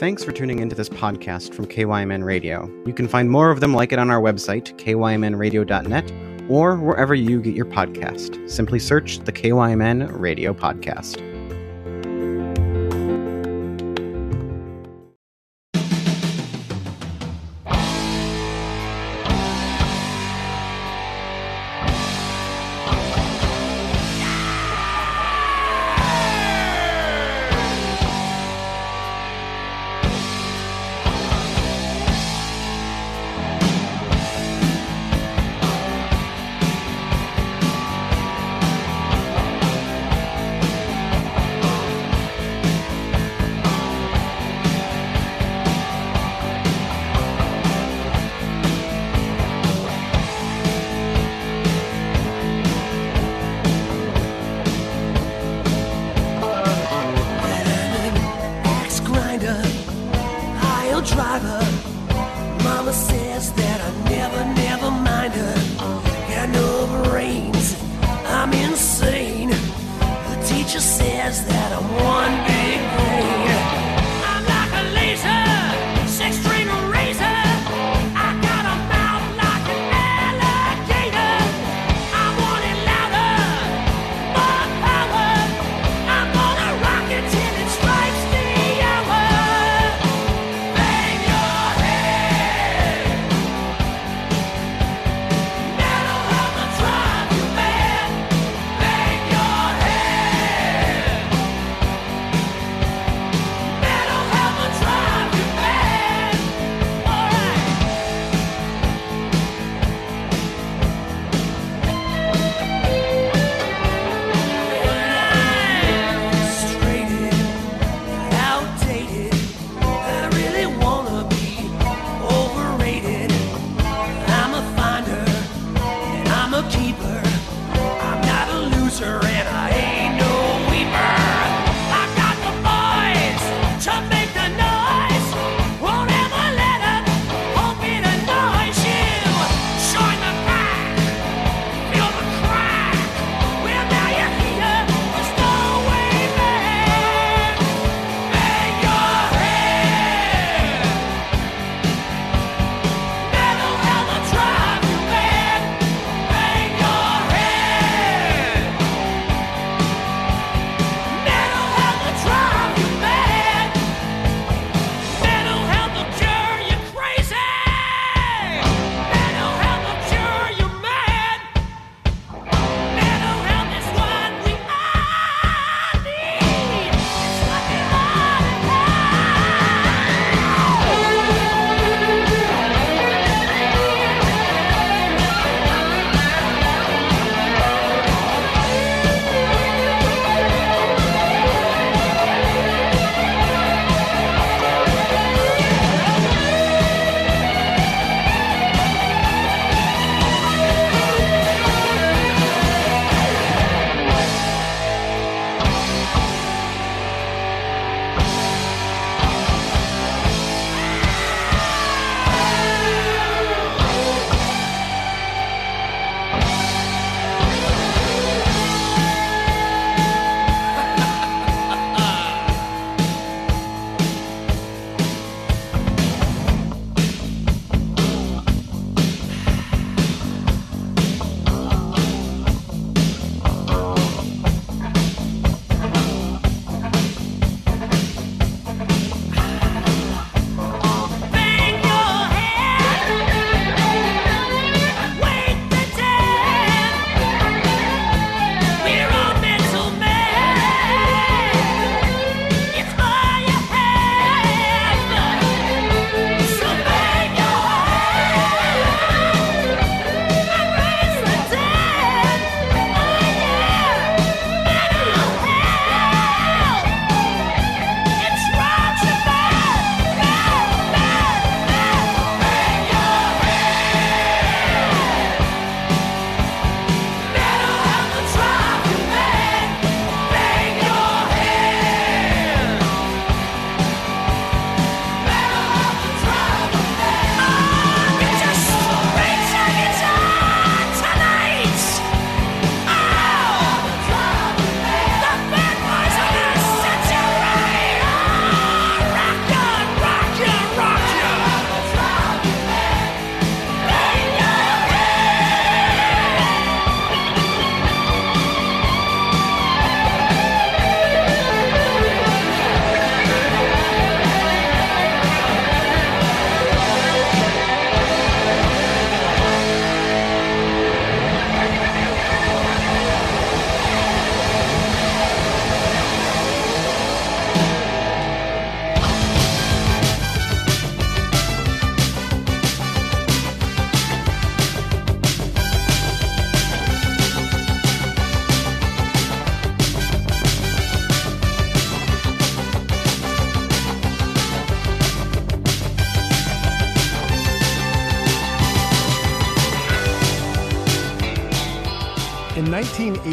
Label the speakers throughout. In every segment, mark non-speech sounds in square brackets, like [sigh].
Speaker 1: Thanks for tuning into this podcast from KYMN Radio. You can find more of them like it on our website, kymnradio.net, or wherever you get your podcast. Simply search the KYMN Radio Podcast.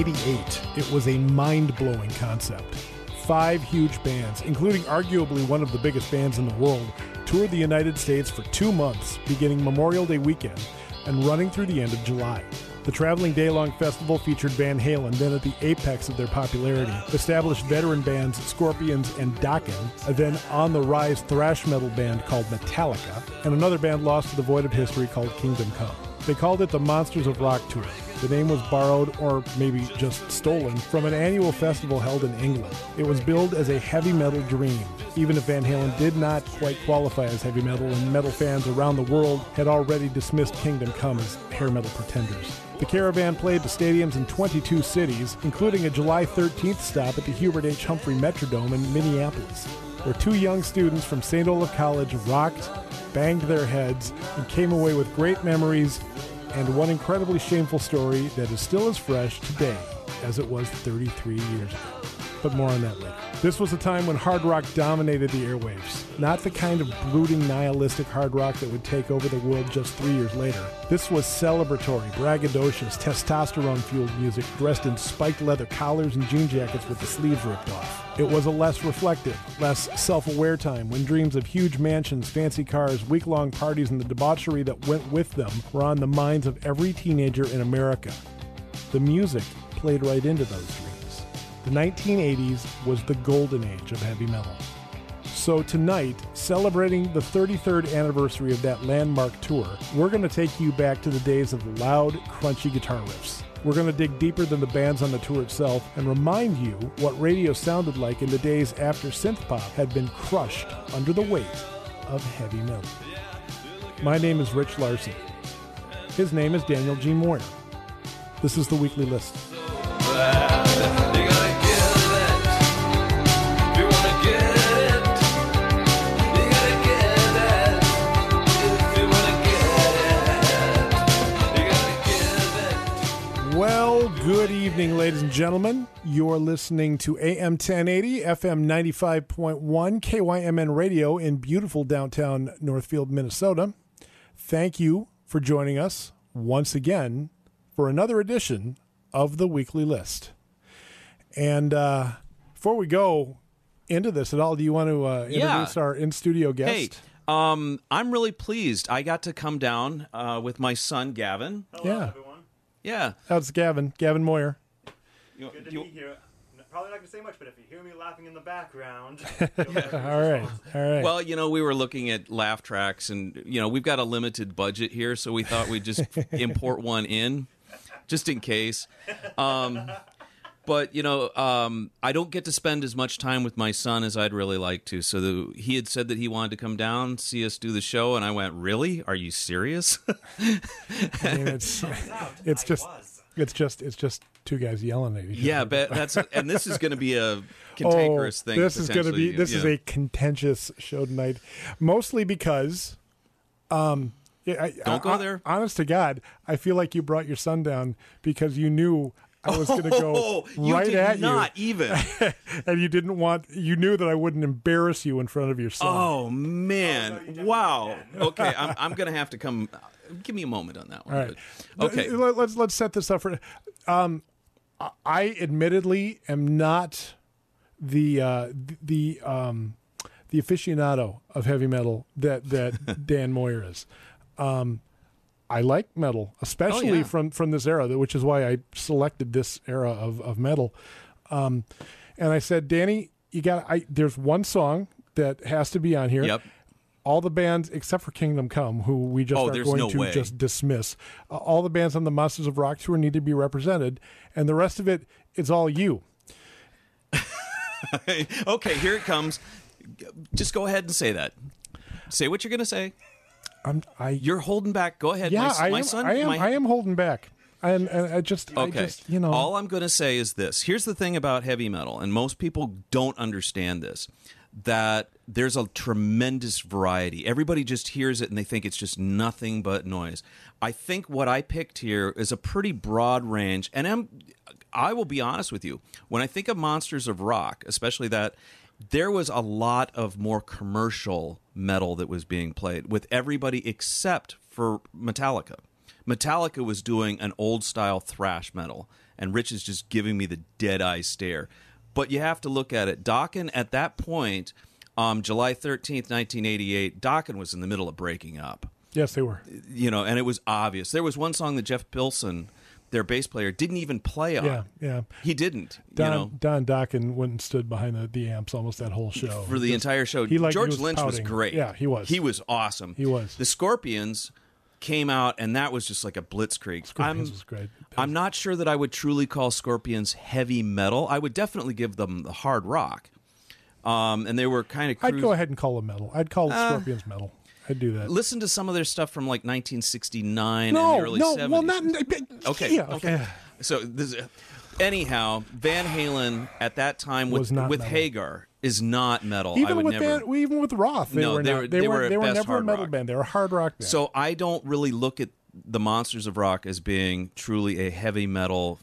Speaker 2: 1988, it was a mind blowing concept. Five huge bands, including arguably one of the biggest bands in the world, toured the United States for two months, beginning Memorial Day weekend and running through the end of July. The traveling day long festival featured Van Halen, then at the apex of their popularity, established veteran bands Scorpions and Dokken, a then on the rise thrash metal band called Metallica, and another band lost to the void of history called Kingdom Come. They called it the Monsters of Rock Tour. The name was borrowed, or maybe just stolen, from an annual festival held in England. It was billed as a heavy metal dream, even if Van Halen did not quite qualify as heavy metal, and metal fans around the world had already dismissed Kingdom Come as hair metal pretenders. The caravan played the stadiums in 22 cities, including a July 13th stop at the Hubert H. Humphrey Metrodome in Minneapolis, where two young students from St. Olaf College rocked, banged their heads, and came away with great memories and one incredibly shameful story that is still as fresh today as it was 33 years ago. But more on that later. This was a time when hard rock dominated the airwaves. Not the kind of brooding, nihilistic hard rock that would take over the world just three years later. This was celebratory, braggadocious, testosterone fueled music dressed in spiked leather collars and jean jackets with the sleeves ripped off. It was a less reflective, less self aware time when dreams of huge mansions, fancy cars, week long parties, and the debauchery that went with them were on the minds of every teenager in America. The music played right into those dreams. The 1980s was the golden age of heavy metal. So, tonight, celebrating the 33rd anniversary of that landmark tour, we're going to take you back to the days of loud, crunchy guitar riffs. We're going to dig deeper than the bands on the tour itself and remind you what radio sounded like in the days after synth pop had been crushed under the weight of heavy metal. My name is Rich Larson. His name is Daniel G. Moir. This is the weekly list. Good evening, ladies and gentlemen. You're listening to AM 1080, FM 95.1, KYMN Radio in beautiful downtown Northfield, Minnesota. Thank you for joining us once again for another edition of the weekly list. And uh, before we go into this at all, do you want to uh, introduce
Speaker 3: Yeah.
Speaker 2: our in studio guest?
Speaker 3: Hey, um, I'm really pleased. I got to come down uh, with my son Gavin.
Speaker 2: yeah,
Speaker 3: Yeah,
Speaker 2: that's Gavin, Gavin Moir.
Speaker 3: You-
Speaker 4: Good to
Speaker 3: you-
Speaker 4: be here. Probably not gonna say much, but if you hear me laughing in the background, [laughs]
Speaker 2: All right, all right.
Speaker 3: Well, you know, we were looking at laugh tracks, and you know, we've got a limited budget here, so we thought we'd just [laughs] import one in, just in case. Um, but you know, um, I don't get to spend as much time with my son as I'd really like to. So the, he had said that he wanted to come down, see us do the show, and I went, "Really? Are you serious?" [laughs]
Speaker 2: I mean, it's [laughs] it's just it's just it's just two guys yelling at each other.
Speaker 3: yeah,
Speaker 2: other.
Speaker 3: but that's and this is going to be a [laughs] cantankerous thing.
Speaker 2: Oh, This is going to be
Speaker 3: potentially.
Speaker 2: this is a contentious show tonight, mostly because, um, yeah, I,
Speaker 3: Don't go
Speaker 2: I-
Speaker 3: there.
Speaker 2: Honest to God, I feel like you brought your son down because you knew I was going to go
Speaker 3: Oh, you
Speaker 2: right
Speaker 3: did
Speaker 2: at
Speaker 3: not even. [laughs]
Speaker 2: and you didn't want you knew that I wouldn't embarrass you in front of your son.
Speaker 3: Oh man! wow. Okay, I'm [laughs] I'm gonna have to come. Give me a moment on that one.
Speaker 2: All right.
Speaker 3: but- okay.
Speaker 2: Let- Let's let's set this up for. Um, I- I admittedly am not the uh, the um, the aficionado of heavy metal that that [laughs] Dan Moir is. Um, I like metal, especially
Speaker 3: Oh, yeah.
Speaker 2: from from this era, which is why I selected this era of of metal. Um, and I said, Danny, you got. I there's one song that has to be on here
Speaker 3: Yep.
Speaker 2: all the bands except for Kingdom Come, who we just
Speaker 3: Oh,
Speaker 2: are going
Speaker 3: no
Speaker 2: to
Speaker 3: way.
Speaker 2: just dismiss. Uh, all the bands on the Monsters of Rock tour need to be represented, and the rest of it is all you. [laughs]
Speaker 3: okay. Here it comes. Just go ahead and say that. Say what you're gonna say.
Speaker 2: I'm, I
Speaker 3: You're holding back. Go ahead.
Speaker 2: yeah,
Speaker 3: my,
Speaker 2: I
Speaker 3: my
Speaker 2: am.
Speaker 3: son.
Speaker 2: I am.
Speaker 3: my-
Speaker 2: I am holding back, and, and I just, I
Speaker 3: Okay.
Speaker 2: just, you know,
Speaker 3: All I'm going to say is this. Here's the thing about heavy metal, and most people don't understand this that there's a tremendous variety. Everybody just hears it and they think it's just nothing but noise. I think what I picked here is a pretty broad range, and I'm I will be honest with you. When I think of Monsters of Rock, especially that there was a lot of more commercial metal that was being played with everybody except for Metallica. Metallica was doing an old style thrash metal, and Rich is just giving me the dead eye stare. But you have to look at it. Dokken at that point, um, July thirteenth, nineteen eighty-eight, Dokken was in the middle of breaking up
Speaker 2: Yes, they were.
Speaker 3: you know, and it was obvious. There was one song that Jeff Pilson, their bass player, didn't even play on.
Speaker 2: Yeah, yeah.
Speaker 3: He didn't.
Speaker 2: Don
Speaker 3: you know,
Speaker 2: Don Dokken went and stood behind the, the amps almost that whole show
Speaker 3: for the
Speaker 2: Just-
Speaker 3: entire show.
Speaker 2: he like- he
Speaker 3: George
Speaker 2: was
Speaker 3: Lynch was great.
Speaker 2: Yeah, he was.
Speaker 3: He was awesome.
Speaker 2: He was.
Speaker 3: The Scorpions came out, and that was just like a blitzkrieg.
Speaker 2: Scorpions
Speaker 3: I'm,
Speaker 2: was great.
Speaker 3: I'm not sure that I would truly call Scorpions heavy metal. I would definitely give them the hard rock. Um, and they were kind of.
Speaker 2: I'd go ahead and call them metal. I'd call Scorpions metal. I'd do that.
Speaker 3: Listen to some of their stuff from like 1969 and
Speaker 2: no,
Speaker 3: the early
Speaker 2: no,
Speaker 3: 70s.
Speaker 2: well, not
Speaker 3: Okay,
Speaker 2: Yeah,
Speaker 3: okay. So this, anyhow, Van Halen at that time with
Speaker 2: Was not
Speaker 3: with
Speaker 2: metal.
Speaker 3: Hagar is not metal. I
Speaker 2: Even
Speaker 3: would
Speaker 2: with
Speaker 3: never.
Speaker 2: that, even with Roth, they
Speaker 3: No,
Speaker 2: were
Speaker 3: they
Speaker 2: not,
Speaker 3: were-
Speaker 2: they,
Speaker 3: they
Speaker 2: were
Speaker 3: were
Speaker 2: they were never a metal
Speaker 3: rock.
Speaker 2: band. They were a hard rock band.
Speaker 3: so I don't really look at the Monsters of Rock as being truly a heavy metal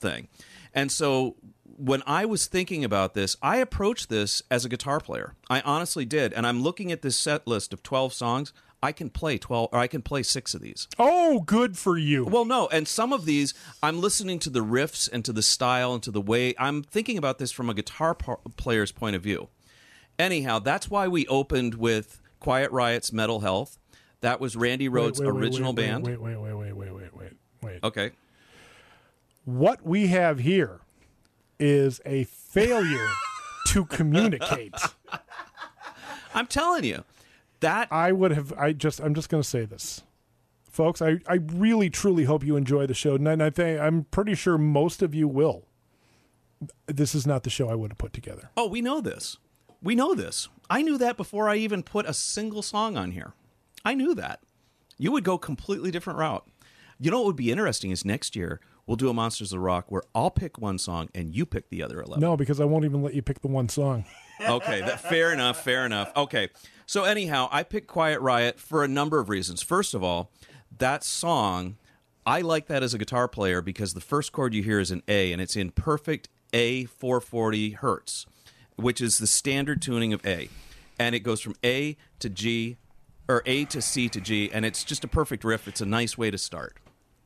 Speaker 3: thing. And so when I was thinking about this, I approached this as a guitar player. I honestly did. And I'm looking at this set list of 12 songs. I can play 12 or I can play 6 of these.
Speaker 2: oh, good for you.
Speaker 3: Well, no, and some of these I'm listening to the riffs and to the style and to the way I'm thinking about this from a guitar par- player's point of view. Anyhow, that's why we opened with Quiet Riot's Metal Health. That was Randy Rhoads'
Speaker 2: wait, wait,
Speaker 3: original
Speaker 2: wait,
Speaker 3: band.
Speaker 2: Wait, wait, wait, wait, wait, wait, wait, wait.
Speaker 3: Okay.
Speaker 2: What we have here is a failure to communicate. [laughs]
Speaker 3: I'm telling you. That
Speaker 2: I would have. I just. I'm just going to say this, folks. I, I really truly hope you enjoy the show, and I think I'm pretty sure most of you will. This is not the show I would have put together.
Speaker 3: Oh, we know this. We know this. I knew that before I even put a single song on here. I knew that. You would go completely different route. You know what would be interesting is next year we'll do a Monsters of Rock where I'll pick one song and you pick the other 11.
Speaker 2: No, because I won't even let you pick the one song. [laughs]
Speaker 3: okay, that, fair enough, fair enough. Okay. So anyhow, I picked Quiet Riot for a number of reasons. First of all, that song I like that as a guitar player because the first chord you hear is an A and it's in perfect A 440 hertz, which is the standard tuning of A. And it goes from A to G or A to C to G and it's just a perfect riff. It's a nice way to start.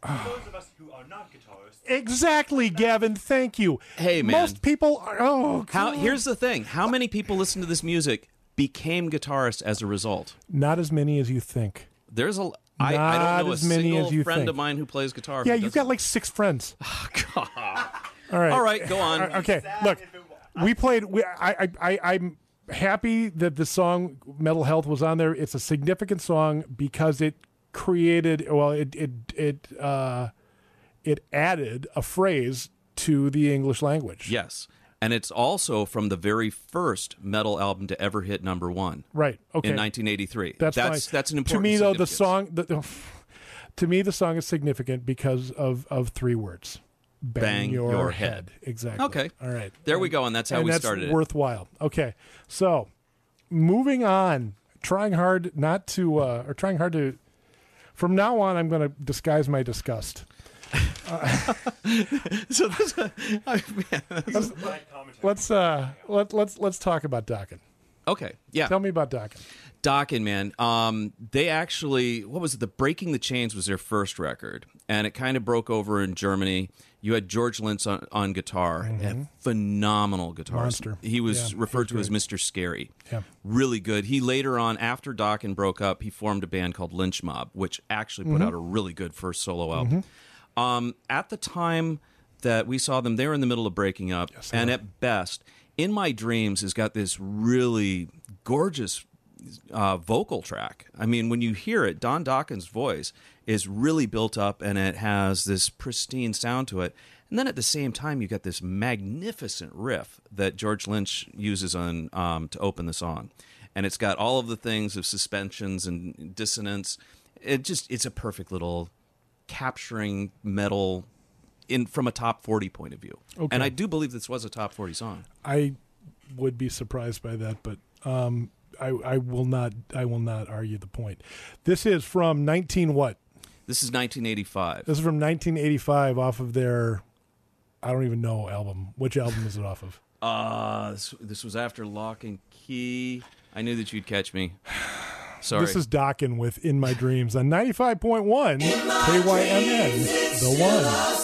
Speaker 4: Those of us who are not guitarists,
Speaker 2: Exactly, Gavin. Thank you.
Speaker 3: Hey, man.
Speaker 2: Most people are. Oh,
Speaker 3: How here's the thing. How many people listen to this music became guitarists as a result?
Speaker 2: not as many as you think.
Speaker 3: There's a I, I
Speaker 2: Not
Speaker 3: don't know a
Speaker 2: as many
Speaker 3: single
Speaker 2: as you
Speaker 3: friend
Speaker 2: think.
Speaker 3: of mine who plays guitar.
Speaker 2: Yeah, you've got like six friends. [laughs] Oh, God. All right.
Speaker 3: All right, go on.
Speaker 2: Uh, okay,
Speaker 4: sad
Speaker 2: look, we played. We, I, I, I, I'm happy that the song "Mental Health" was on there. It's a significant song because it created. Well, it, it, it, uh, it added a phrase to the English language.
Speaker 3: Yes, and it's also from the very first metal album to ever hit number one
Speaker 2: Right. Okay.
Speaker 3: in 1983.
Speaker 2: That's
Speaker 3: that's
Speaker 2: fine.
Speaker 3: that's an important.
Speaker 2: To me, though, the song. The, to me, the song is significant because of of three words. Bang,
Speaker 3: Bang
Speaker 2: your,
Speaker 3: your
Speaker 2: head.
Speaker 3: head.
Speaker 2: Exactly.
Speaker 3: Okay.
Speaker 2: All right.
Speaker 3: There we go, and that's how
Speaker 2: and
Speaker 3: we
Speaker 2: that's
Speaker 3: started it.
Speaker 2: worthwhile. Okay, so moving on, trying hard not to, uh, or trying hard to. From now on, I'm going to disguise my disgust. [laughs] [laughs]
Speaker 3: so this, I,
Speaker 4: light [laughs] commentary.
Speaker 2: Let's uh, let let's let's talk about Dokken.
Speaker 3: okay, yeah.
Speaker 2: Tell me about Dokken.
Speaker 3: Dokken, man. Um, they actually, what was it? The Breaking the Chains was their first record, and it kind of broke over in Germany. You had George Lynch on, on guitar, a phenomenal guitarist.
Speaker 2: Mm-hmm.
Speaker 3: He was
Speaker 2: Yeah,
Speaker 3: referred to as. Mr. Scary.
Speaker 2: Yeah.
Speaker 3: Really good. He later on, after Dokken broke up, he formed a band called Lynch Mob, which actually
Speaker 2: Mm-hmm.
Speaker 3: put out a really good first solo album. Um, at the time that we saw them, they were in the middle of breaking up,
Speaker 2: they
Speaker 3: and at best, In My Dreams has got this really gorgeous uh, vocal track. I mean, when you hear it, Don Dokken's voice is really built up and it has this pristine sound to it. And then at the same time, you got this magnificent riff that George Lynch uses on um, to open the song, and it's got all of the things of suspensions and dissonance. It just it's a perfect little capturing metal in from a top 40 point of view.
Speaker 2: Okay.
Speaker 3: And I do believe this was a top 40 song.
Speaker 2: I would be surprised by that, but um, I, I will not. I will not argue the point. This is from 19 what?
Speaker 3: This is 1985.
Speaker 2: This is from 1985 off of their. I don't even know album. Which album is it off of? [laughs]
Speaker 3: Uh, this, this was after Lock and Key. I knew that you'd catch me. [sighs] Sorry.
Speaker 2: This is Dokken with "In My Dreams" on 95.1 KYMN, the one.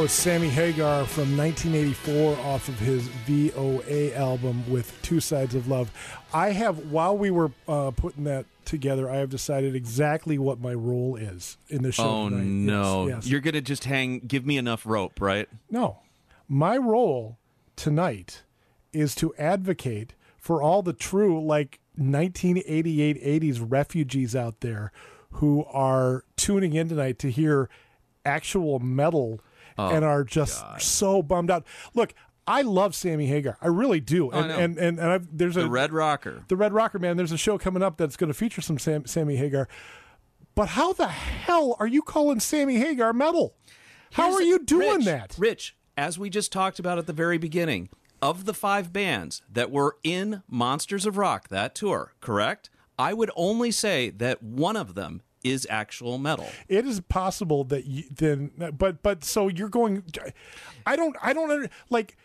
Speaker 2: That was Sammy Hagar from 1984 off of his VOA album with Two Sides of Love. I have, while we were uh, putting that together, I have decided exactly what my role is in the show.
Speaker 3: Oh
Speaker 2: tonight.
Speaker 3: no!
Speaker 2: Yes, yes.
Speaker 3: You're gonna just hang. Give me enough rope, right?
Speaker 2: No. My role tonight is to advocate for all the true, like 1988 80s refugees out there who are tuning in tonight to hear actual metal Oh, and are just so bummed out. Look, I love Sammy Hagar. I really do.
Speaker 3: I
Speaker 2: And
Speaker 3: know.
Speaker 2: and, and, and I've, there's a
Speaker 3: The Red Rocker.
Speaker 2: the Red Rocker man. There's a show coming up that's going to feature some Sam, Sammy Hagar. But how the hell are you calling Sammy Hagar metal? How
Speaker 3: Here's-
Speaker 2: are you doing
Speaker 3: Rich,
Speaker 2: that?
Speaker 3: Rich? As we just talked about at the very beginning, of the five bands that were in Monsters of Rock that tour, correct? I would only say that one of them is actual metal.
Speaker 2: it is possible that you then but but so you're going i don't i don't under, like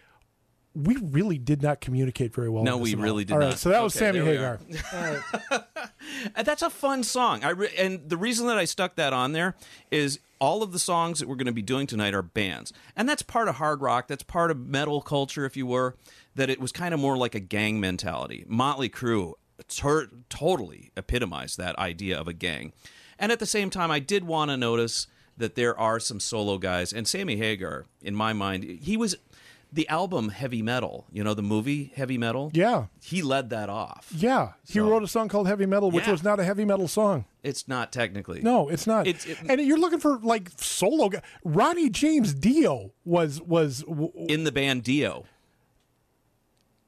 Speaker 2: we really did not communicate very well
Speaker 3: No, we
Speaker 2: at all.
Speaker 3: really did
Speaker 2: All right,
Speaker 3: not.
Speaker 2: so that was sammy
Speaker 3: there we
Speaker 2: hagar [laughs] [laughs]
Speaker 3: And that's a fun song. I re- and the reason that I stuck that on there is all of the songs that we're going to be doing tonight are bands, and that's part of hard rock. That's part of metal culture, if you were. That it was kind of more like a gang mentality. Motley Crue tur totally epitomized that idea of a gang. And at the same time, I did want to notice that there are some solo guys, and Sammy Hagar, in my mind, he was the album Heavy Metal. You know, the movie Heavy Metal.
Speaker 2: yeah
Speaker 3: he led that off.
Speaker 2: yeah he
Speaker 3: So-
Speaker 2: wrote a song called heavy metal which
Speaker 3: Yeah.
Speaker 2: was not a heavy metal song
Speaker 3: It's not technically.
Speaker 2: no it's not
Speaker 3: It's- it-
Speaker 2: and you're looking for like solo guy ronnie james dio was was w-
Speaker 3: in the band Dio.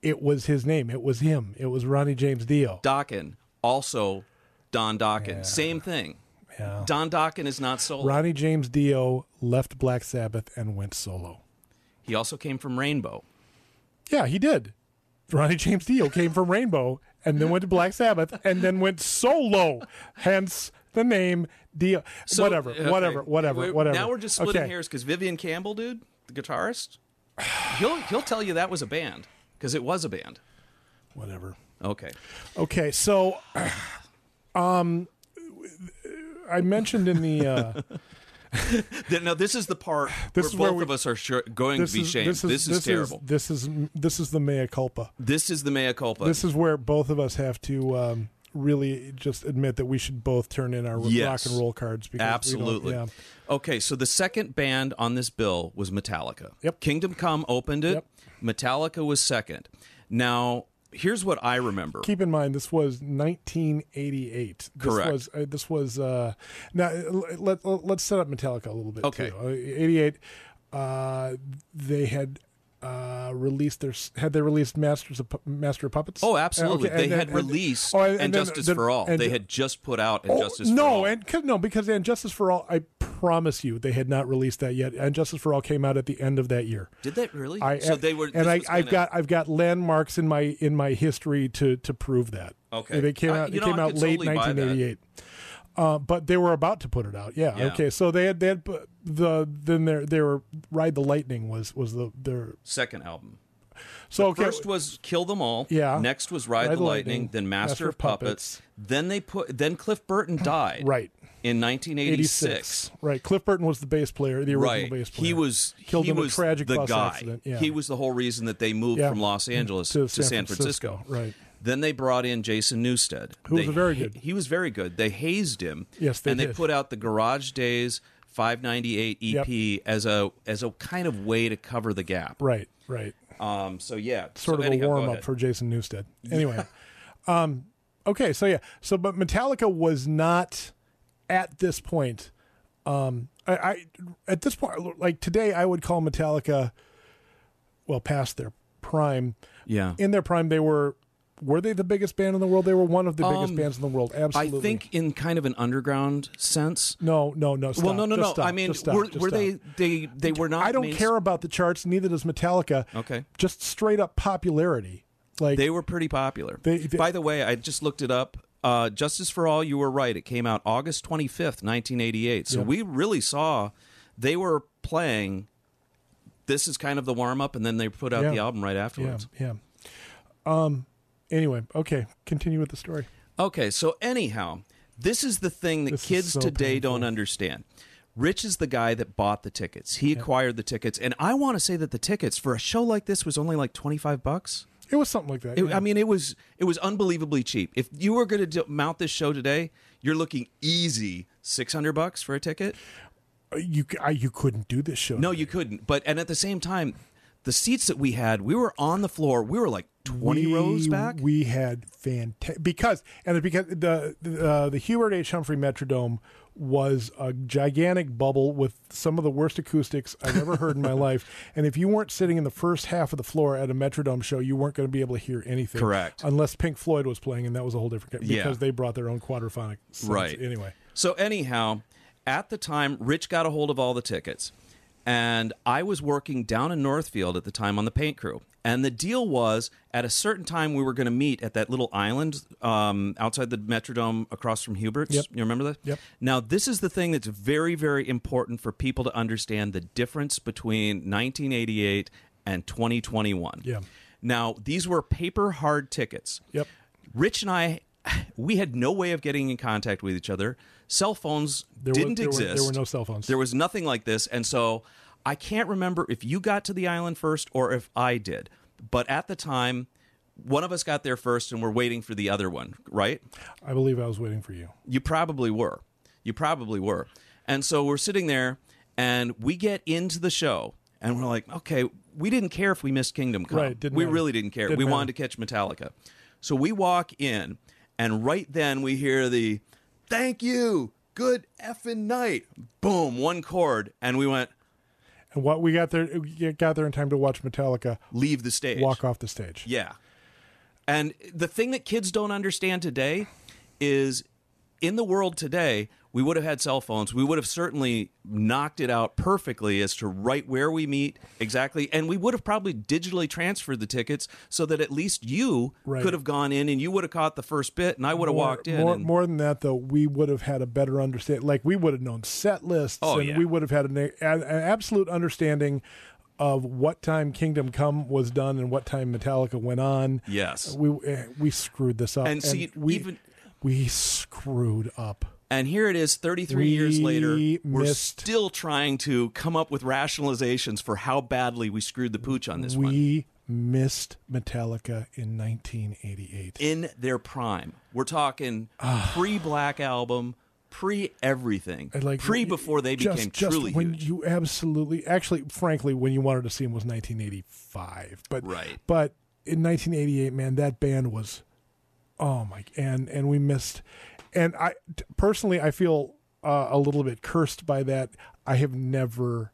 Speaker 2: it was his name it was him it was ronnie james dio
Speaker 3: Dokken, also Don Dokken. Same thing.
Speaker 2: Yeah.
Speaker 3: Don Dokken is not solo.
Speaker 2: Ronnie James Dio left Black Sabbath and went solo.
Speaker 3: He also came from Rainbow.
Speaker 2: Yeah, he did. Ronnie James Dio came from Rainbow and then went to Black Sabbath and then went solo. Hence the name Dio.
Speaker 3: So-
Speaker 2: whatever,
Speaker 3: okay.
Speaker 2: whatever, whatever, whatever.
Speaker 3: Now we're just splitting
Speaker 2: okay.
Speaker 3: hairs because Vivian Campbell, dude, the guitarist, [sighs] he'll he'll tell you that was a band because it was a band.
Speaker 2: Whatever.
Speaker 3: Okay.
Speaker 2: Okay, so um I mentioned in the uh [laughs]
Speaker 3: Now this is the part [sighs]
Speaker 2: This
Speaker 3: where
Speaker 2: is where
Speaker 3: both
Speaker 2: we-
Speaker 3: of us are going to be shamed. This is, terrible.
Speaker 2: this is this is the mea culpa.
Speaker 3: this is the mea culpa.
Speaker 2: This is where both of us have to um, really just admit that we should both turn in our
Speaker 3: Yes.
Speaker 2: rock and roll cards. Because
Speaker 3: Absolutely.
Speaker 2: yeah.
Speaker 3: Okay, so the second band on this bill was Metallica.
Speaker 2: Yep.
Speaker 3: Kingdom Come opened it.
Speaker 2: Yep.
Speaker 3: Metallica was second. Now, here's what I remember.
Speaker 2: Keep in mind, this was 1988. This
Speaker 3: Correct.
Speaker 2: Was, uh, this was uh, now. Let, let, let's set up Metallica a little bit.
Speaker 3: Okay.
Speaker 2: Too. Uh, 88. Uh, they had uh, released their had they released Masters of Pu- Master of Puppets.
Speaker 3: Oh, absolutely.
Speaker 2: Okay,
Speaker 3: they had
Speaker 2: and-
Speaker 3: released
Speaker 2: oh,
Speaker 3: and,
Speaker 2: and then-
Speaker 3: Justice
Speaker 2: then-
Speaker 3: for All.
Speaker 2: and-
Speaker 3: they had just put out and
Speaker 2: Oh,
Speaker 3: Justice
Speaker 2: no,
Speaker 3: for All.
Speaker 2: and no, because and Justice for All, I promise you, they had not released that yet. And Justice for All came out at the end of that year.
Speaker 3: Did that really?
Speaker 2: I,
Speaker 3: so they were.
Speaker 2: and I,
Speaker 3: kinda-
Speaker 2: got I've got landmarks in my in my history to to prove that.
Speaker 3: Okay.
Speaker 2: they came
Speaker 3: Uh,
Speaker 2: out.
Speaker 3: you
Speaker 2: They
Speaker 3: know,
Speaker 2: came
Speaker 3: I
Speaker 2: out late
Speaker 3: totally
Speaker 2: 1988. Uh, but they were about to put it out. Yeah.
Speaker 3: Yeah.
Speaker 2: Okay. So they had they had put- the then their their Ride the Lightning was was the their
Speaker 3: second album.
Speaker 2: so okay.
Speaker 3: First was Kill Them All.
Speaker 2: Yeah.
Speaker 3: Next was Ride, the, Lightning, Then Master, of Puppets. Then they put. Then Cliff Burton died.
Speaker 2: right.
Speaker 3: In 1986.
Speaker 2: 86. Right. Cliff Burton was the bass player, the original
Speaker 3: Right.
Speaker 2: bass player.
Speaker 3: He was
Speaker 2: Killed
Speaker 3: he
Speaker 2: in a
Speaker 3: was
Speaker 2: tragic
Speaker 3: the
Speaker 2: bus
Speaker 3: guy.
Speaker 2: accident, yeah.
Speaker 3: He was the whole reason that they moved
Speaker 2: Yeah.
Speaker 3: from Los Angeles
Speaker 2: To
Speaker 3: to,
Speaker 2: San
Speaker 3: San,
Speaker 2: Francisco,
Speaker 3: Francisco.
Speaker 2: right.
Speaker 3: Then they brought in Jason Newsted.
Speaker 2: Who was very good.
Speaker 3: He was very good. They hazed him.
Speaker 2: Yes, they
Speaker 3: and
Speaker 2: did.
Speaker 3: they put out the Garage Days 598 EP as a as a kind of way to cover the gap.
Speaker 2: Right. Right.
Speaker 3: Um. So yeah,
Speaker 2: sort
Speaker 3: so
Speaker 2: of
Speaker 3: anyhow,
Speaker 2: a warm up for Jason Newsted. Anyway, [laughs] um, okay, so yeah, so but Metallica was not at this point. Um, I, I at this point, like today, I would call Metallica, well, past their prime.
Speaker 3: Yeah.
Speaker 2: In their prime, they were were they the biggest band in the world? They were one of the biggest
Speaker 3: Um,
Speaker 2: bands in the world. Absolutely.
Speaker 3: I think in kind of an underground sense.
Speaker 2: no, no, no. Stop.
Speaker 3: well, no, no,
Speaker 2: Just
Speaker 3: no.
Speaker 2: stop.
Speaker 3: I mean,
Speaker 2: Just stop.
Speaker 3: were,
Speaker 2: Just
Speaker 3: were
Speaker 2: stop.
Speaker 3: they they they were not?
Speaker 2: I don't care about the charts. Neither does Metallica.
Speaker 3: Okay.
Speaker 2: Just straight up popularity. Like
Speaker 3: They were pretty popular.
Speaker 2: They- they-
Speaker 3: By the way, I just looked it up. Uh, Justice for All, you were right. It came out August 25th, 1988. So
Speaker 2: Yeah.
Speaker 3: we really saw they were playing. This is kind of the warm up, and then they put out
Speaker 2: Yeah.
Speaker 3: the album right
Speaker 2: yeah,
Speaker 3: afterwards.
Speaker 2: yeah. Um. Anyway, okay. Continue with the story.
Speaker 3: Okay, so anyhow, this is the thing that
Speaker 2: This
Speaker 3: kids
Speaker 2: so
Speaker 3: today
Speaker 2: painful.
Speaker 3: don't understand. Rich is the guy that bought the tickets. He acquired the tickets, and I want to say that the tickets for a show like this was only like 25 bucks.
Speaker 2: It was something like that.
Speaker 3: It,
Speaker 2: yeah.
Speaker 3: I mean, it was it was unbelievably cheap. If you were going to mount this show today, you're looking easy six hundred bucks for a ticket.
Speaker 2: Uh, you c- I, you couldn't do this show.
Speaker 3: No, you couldn't. But and at the same time, the seats that we had, we were on the floor. We were like twenty
Speaker 2: we,
Speaker 3: rows back.
Speaker 2: We had fantastic because and because the the, uh, the Hubert H. Humphrey Metrodome was a gigantic bubble with some of the worst acoustics I've ever heard in my [laughs] life. And if you weren't sitting in the first half of the floor at a Metrodome show, you weren't going to be able to hear anything.
Speaker 3: Correct.
Speaker 2: Unless Pink Floyd was playing, and that was a whole different because
Speaker 3: Yeah.
Speaker 2: they brought their own quadraphonic. sounds.
Speaker 3: Right.
Speaker 2: Anyway.
Speaker 3: So anyhow, at the time, Rich got a hold of all the tickets, and I was working down in Northfield at the time on the paint crew. And the deal was, at a certain time, we were going to meet at that little island um, outside the Metrodome across from Hubert's.
Speaker 2: Yep.
Speaker 3: You remember that?
Speaker 2: Yep.
Speaker 3: Now, this is the thing that's very, very important for people to understand the difference between 1988 and 2021.
Speaker 2: Yeah.
Speaker 3: Now, these were paper hard tickets.
Speaker 2: Yep.
Speaker 3: Rich and I, [sighs] we had no way of getting in contact with each other. Cell phones
Speaker 2: There
Speaker 3: didn't
Speaker 2: there were-
Speaker 3: exist.
Speaker 2: there were no cell phones.
Speaker 3: There was nothing like this, and so I can't remember if you got to the island first or if I did. But at the time, one of us got there first, and we're waiting for the other one. Right?
Speaker 2: I believe I was waiting for you.
Speaker 3: You probably were. You probably were. And so we're sitting there, and we get into the show, and we're like, okay, we didn't care if we missed Kingdom Come.
Speaker 2: Right, didn't
Speaker 3: we
Speaker 2: matter.
Speaker 3: really didn't care.
Speaker 2: Didn't
Speaker 3: we
Speaker 2: matter.
Speaker 3: wanted to catch Metallica. So we walk in, and right then we hear the thank you, good effing night. Boom, one chord, and we went,
Speaker 2: And what we got there, we got there in time to watch Metallica
Speaker 3: leave the stage.
Speaker 2: walk off the stage.
Speaker 3: Yeah. And the thing that kids don't understand today is in the world today, we would have had cell phones. We would have certainly knocked it out perfectly as to right where we meet exactly, and we would have probably digitally transferred the tickets so that at least you
Speaker 2: Right.
Speaker 3: could have gone in and you would have caught the first bit, and I would have
Speaker 2: more,
Speaker 3: walked in.
Speaker 2: More,
Speaker 3: and,
Speaker 2: more than that, though, we would have had a better understanding. Like we would have known set lists,
Speaker 3: Oh,
Speaker 2: and
Speaker 3: yeah.
Speaker 2: we would have had an, an absolute understanding of what time Kingdom Come was done and what time Metallica went on.
Speaker 3: Yes.
Speaker 2: we eh, we screwed this up,
Speaker 3: And see,
Speaker 2: we
Speaker 3: even-
Speaker 2: we screwed up.
Speaker 3: And here it is, 33 years
Speaker 2: We
Speaker 3: later. We're still trying to come up with rationalizations for how badly we screwed the pooch on this one.
Speaker 2: We missed Metallica in 1988.
Speaker 3: In their prime. We're talking ah. pre Black Album, pre everything,
Speaker 2: like
Speaker 3: pre before they
Speaker 2: just-
Speaker 3: became
Speaker 2: just
Speaker 3: truly
Speaker 2: when
Speaker 3: huge.
Speaker 2: you absolutely actually frankly when you wanted to see them was 1985 but
Speaker 3: Right.
Speaker 2: but in 1988 man that band was oh my and and we missed and i t- personally i feel uh, a little bit cursed by that i have never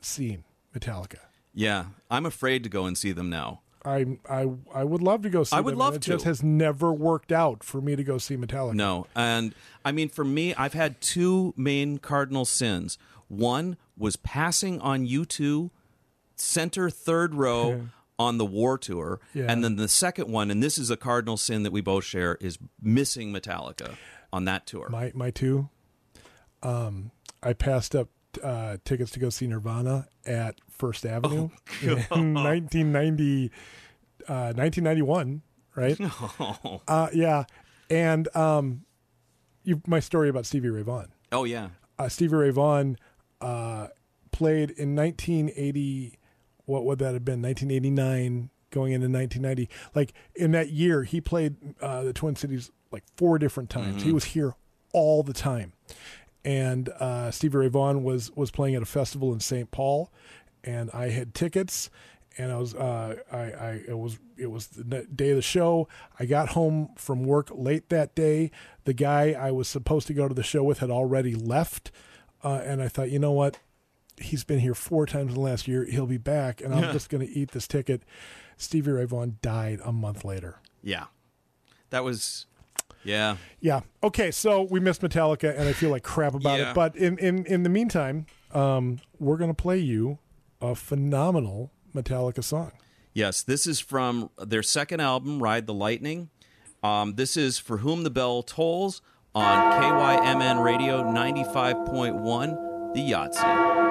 Speaker 2: seen metallica
Speaker 3: yeah, I'm afraid to go and see them now.
Speaker 2: I, I I would love to go see
Speaker 3: I would
Speaker 2: them,
Speaker 3: love
Speaker 2: it
Speaker 3: to.
Speaker 2: just has never worked out for me to go see Metallica.
Speaker 3: No. And I mean, for me, I've had two main cardinal sins. One was passing on U2 center third row on the war tour.
Speaker 2: Yeah.
Speaker 3: And then the second one, and this is a cardinal sin that we both share, is missing Metallica on that tour.
Speaker 2: My my two. Um, I passed up uh, tickets to go see Nirvana at First Avenue [laughs] in 1990, uh, 1991, right? [laughs] Uh, yeah, and um, you my story about Stevie Ray Vaughan.
Speaker 3: oh, yeah.
Speaker 2: Uh, Stevie Ray Vaughan uh, played in 1980. What would that have been? 1989, going into 1990. Like in that year, he played uh, the Twin Cities like four different times. He was here all the time, and uh, Stevie Ray Vaughan was was playing at a festival in St. Paul, and I had tickets. And I was, uh, I, I, it was, it was the day of the show. I got home from work late that day. The guy I was supposed to go to the show with had already left, uh, and I thought, you know what? He's been here four times in the last year. He'll be back, and I'm just going to eat this ticket. Stevie Ray Vaughan died a month later.
Speaker 3: Yeah. That was, yeah.
Speaker 2: Yeah. Okay. So we missed Metallica, and I feel like crap about
Speaker 3: Yeah.
Speaker 2: it. But in in in the meantime, um, we're going to play you a phenomenal Metallica song.
Speaker 3: Yes, this is from their second album, Ride the Lightning. Um, this is For Whom the Bell Tolls on KYMN Radio 95.1, The Yahtzee.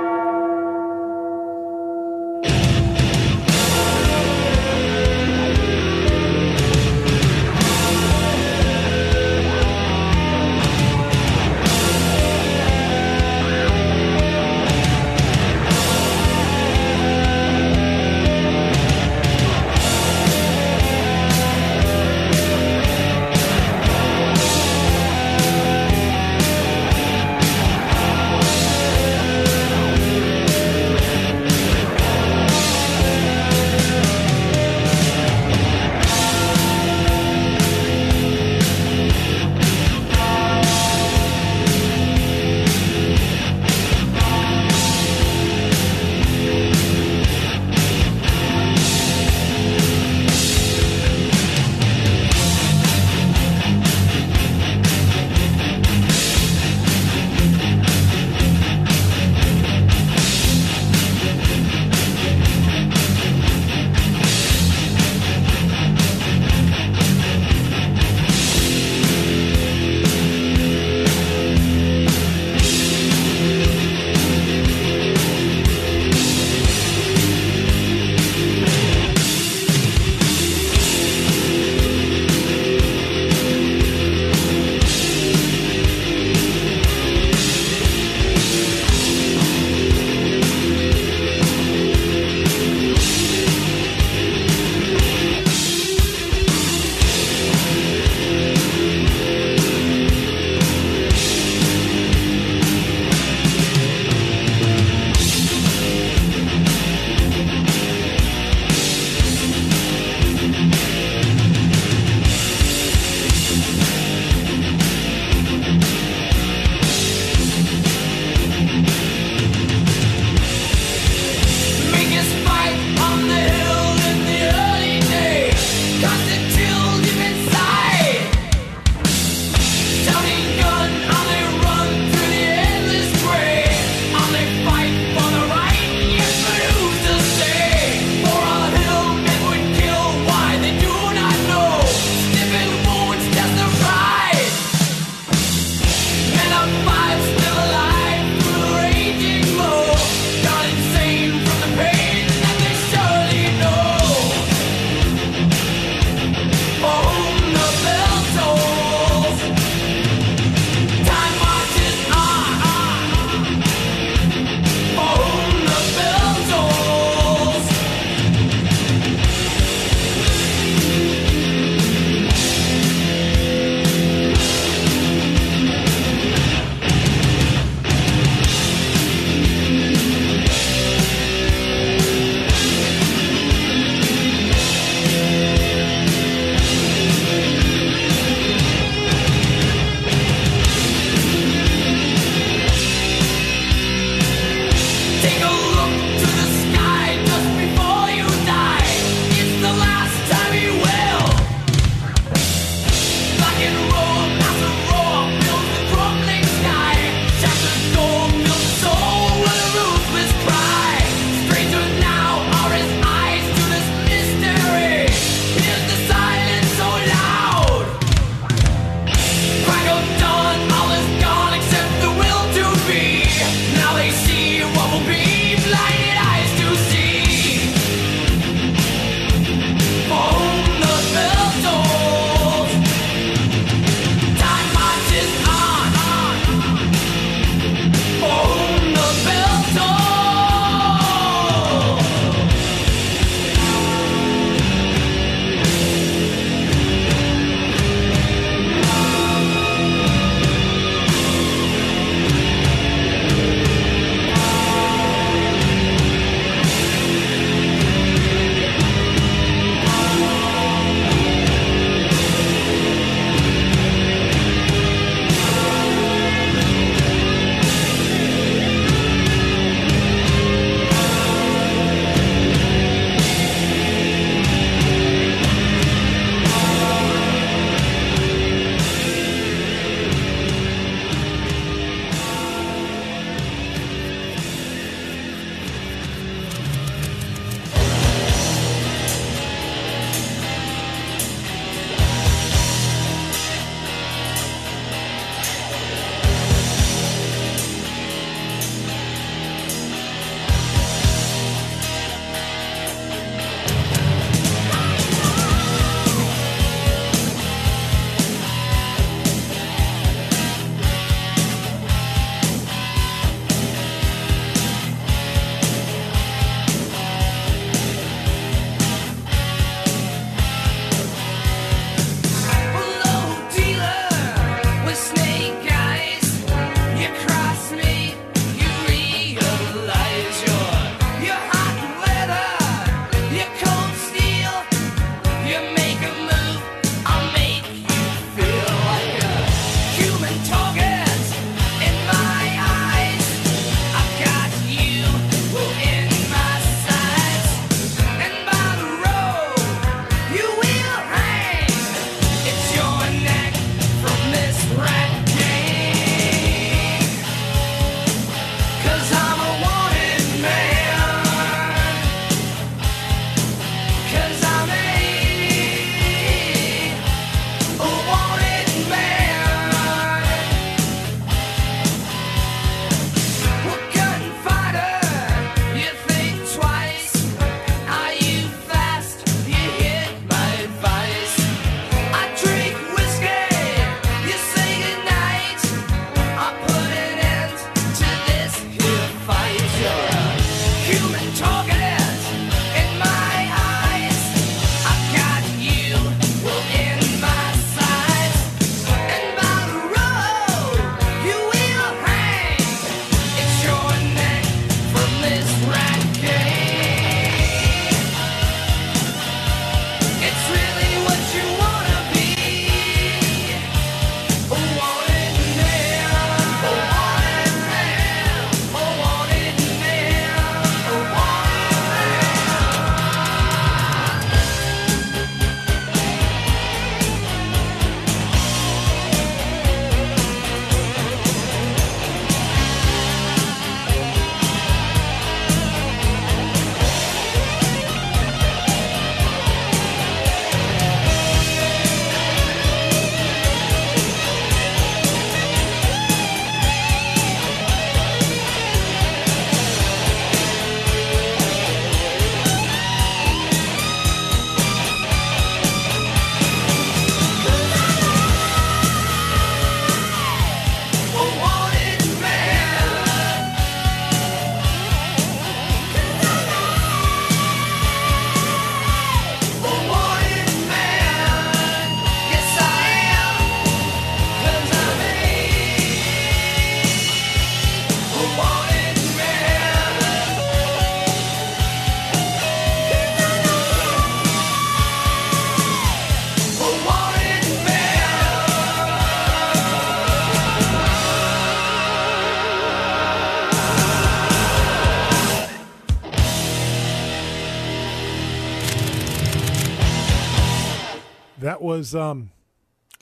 Speaker 2: Was um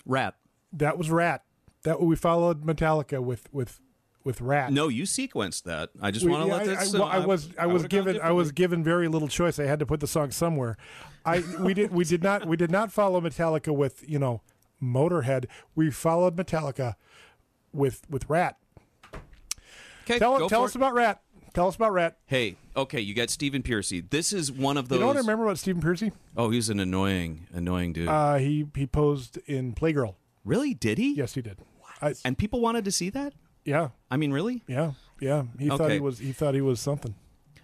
Speaker 3: Ratt.
Speaker 2: that was Ratt. That we followed Metallica with with with Ratt.
Speaker 3: No, you sequenced that. I just want to
Speaker 2: yeah,
Speaker 3: let
Speaker 2: I,
Speaker 3: this.
Speaker 2: I-
Speaker 3: uh,
Speaker 2: well, I was I, was given I was given very little choice. I had to put the song somewhere. I we did we did not we did not follow Metallica with you know Motorhead. We followed Metallica with with Ratt.
Speaker 3: Okay,
Speaker 2: Tell
Speaker 3: go
Speaker 2: tell
Speaker 3: for
Speaker 2: us
Speaker 3: it.
Speaker 2: about Ratt. Tell us about Ratt.
Speaker 3: Hey, okay, you got Stephen Pearcy. This is one of those.
Speaker 2: You know what I remember about Stephen Pearcy?
Speaker 3: Oh, he's an annoying, annoying dude.
Speaker 2: Uh, he he posed in Playgirl.
Speaker 3: really? Did he?
Speaker 2: Yes, he did. I,
Speaker 3: And people wanted to see that.
Speaker 2: yeah,
Speaker 3: I mean, really?
Speaker 2: yeah, yeah. He thought he was he thought he was something.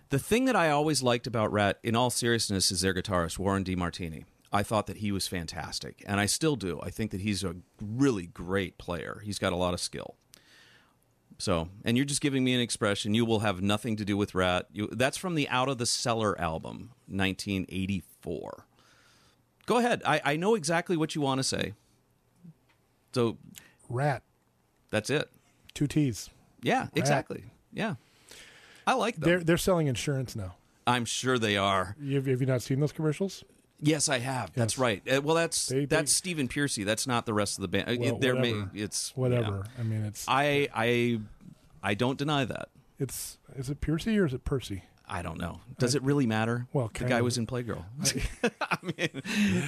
Speaker 3: The thing that I always liked about Ratt, in all seriousness, is their guitarist Warren DeMartini. I thought that he was fantastic, and I still do. I think that he's a really great player. He's got a lot of skill. So, and you're just giving me an expression. You will have nothing to do with Ratt. You, that's from the Out of the Cellar album, 1984. Go ahead. I, I know exactly what you want to say. So
Speaker 2: Ratt,
Speaker 3: that's it.
Speaker 2: two T's.
Speaker 3: Yeah, exactly. Yeah, I like them.
Speaker 2: They're they're selling insurance now.
Speaker 3: I'm sure they are.
Speaker 2: Have you not seen those commercials?
Speaker 3: Yes, I have. That's right. Uh, well, that's that's Stephen Pearcy. That's not the rest of the band. Uh,
Speaker 2: Well,
Speaker 3: it- they're
Speaker 2: whatever.
Speaker 3: ma- it's
Speaker 2: Whatever. I mean, it's
Speaker 3: I I I don't deny that.
Speaker 2: it's is it Piercy or is it Percy?
Speaker 3: I don't know. Does it really matter?
Speaker 2: Well,
Speaker 3: the guy
Speaker 2: of.
Speaker 3: was in Playgirl. [laughs] [laughs] I mean,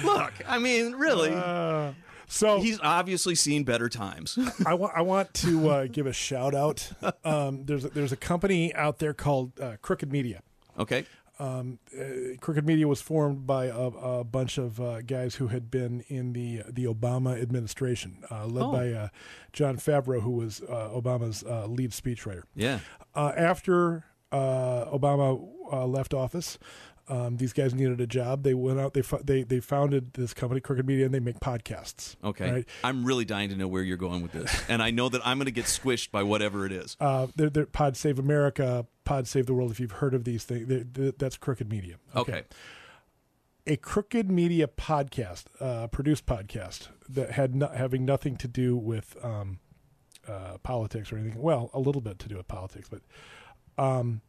Speaker 3: look. I mean, really.
Speaker 2: Uh, So
Speaker 3: He's obviously seen better times. [laughs]
Speaker 2: I want I want to uh, give a shout out. Um, there's a, there's a company out there called uh, Crooked Media.
Speaker 3: okay.
Speaker 2: Crooked Media was formed by a, a bunch of uh, guys who had been in the the Obama administration, uh, led
Speaker 3: Oh.
Speaker 2: by uh, Jon Favreau, who was uh, Obama's uh, lead speechwriter.
Speaker 3: Yeah.
Speaker 2: Uh, after uh, Obama uh, left office, um, these guys needed a job. They went out. They fo- they they founded this company, Crooked Media, and they make podcasts.
Speaker 3: Okay.
Speaker 2: right?
Speaker 3: I'm really dying to know where you're going with this, and I know that I'm going to get squished by whatever it is.
Speaker 2: Uh, they're, they're Pod Save America, Pod Save the World. If you've heard of these things, they're- they're- that's Crooked Media.
Speaker 3: okay.
Speaker 2: a crooked media podcast, uh, produced podcast that had no, having nothing to do with um, uh, politics or anything. Well, a little bit to do with politics, but um,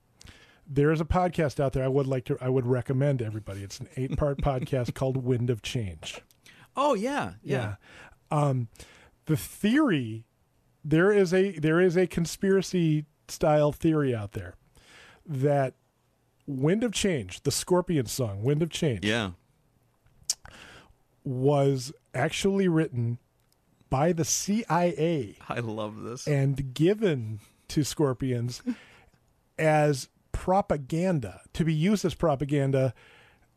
Speaker 2: there is a podcast out there. I would like to. I would recommend to everybody. It's an eight part [laughs] podcast called Wind of Change.
Speaker 3: Oh yeah. Yeah.
Speaker 2: Um, the theory there is a there is a conspiracy style theory out there that Wind of Change, the Scorpion song, Wind of Change,
Speaker 3: Yeah.
Speaker 2: was actually written by the CIA
Speaker 3: I love this.
Speaker 2: and given to Scorpions [laughs] as propaganda to be used as propaganda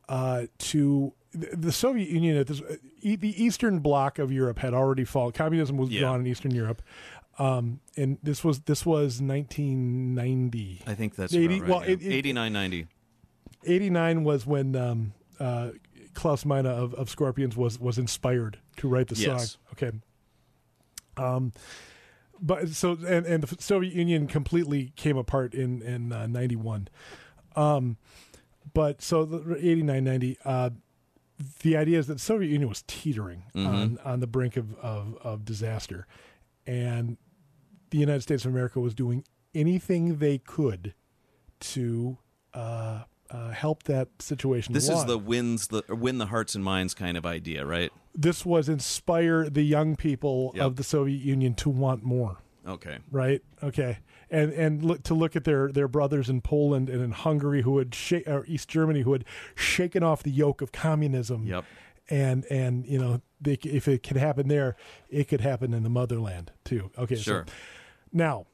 Speaker 2: uh, to the the Soviet Union at this e- the Eastern Bloc of Europe had already fallen. Communism was
Speaker 3: Yeah.
Speaker 2: gone in Eastern Europe, um, and this was this was 1990.
Speaker 3: I think that's
Speaker 2: 80
Speaker 3: about right.
Speaker 2: well,
Speaker 3: yeah.
Speaker 2: it- it-
Speaker 3: 89, 90.
Speaker 2: 89 was when um, uh, Klaus Meine of, of Scorpions was was inspired to write the
Speaker 3: Yes.
Speaker 2: song. Okay. Um, but so and and the Soviet Union completely came apart in in uh, 91. Um, but so the 89 90 uh, the idea is that the Soviet Union was teetering on on the brink of, of of disaster and the United States of America was doing anything they could to uh, uh, help that situation.
Speaker 3: This is the wins the win the hearts and minds kind of idea, right?
Speaker 2: This was inspire the young people
Speaker 3: Yep.
Speaker 2: of the Soviet Union to want more.
Speaker 3: Okay.
Speaker 2: Right. Okay. And and look to look at their their brothers in Poland and in Hungary who had sha- or East Germany who had shaken off the yoke of communism.
Speaker 3: Yep.
Speaker 2: And and you know they, if it could happen there, it could happen in the motherland too. Okay.
Speaker 3: Sure.
Speaker 2: So now,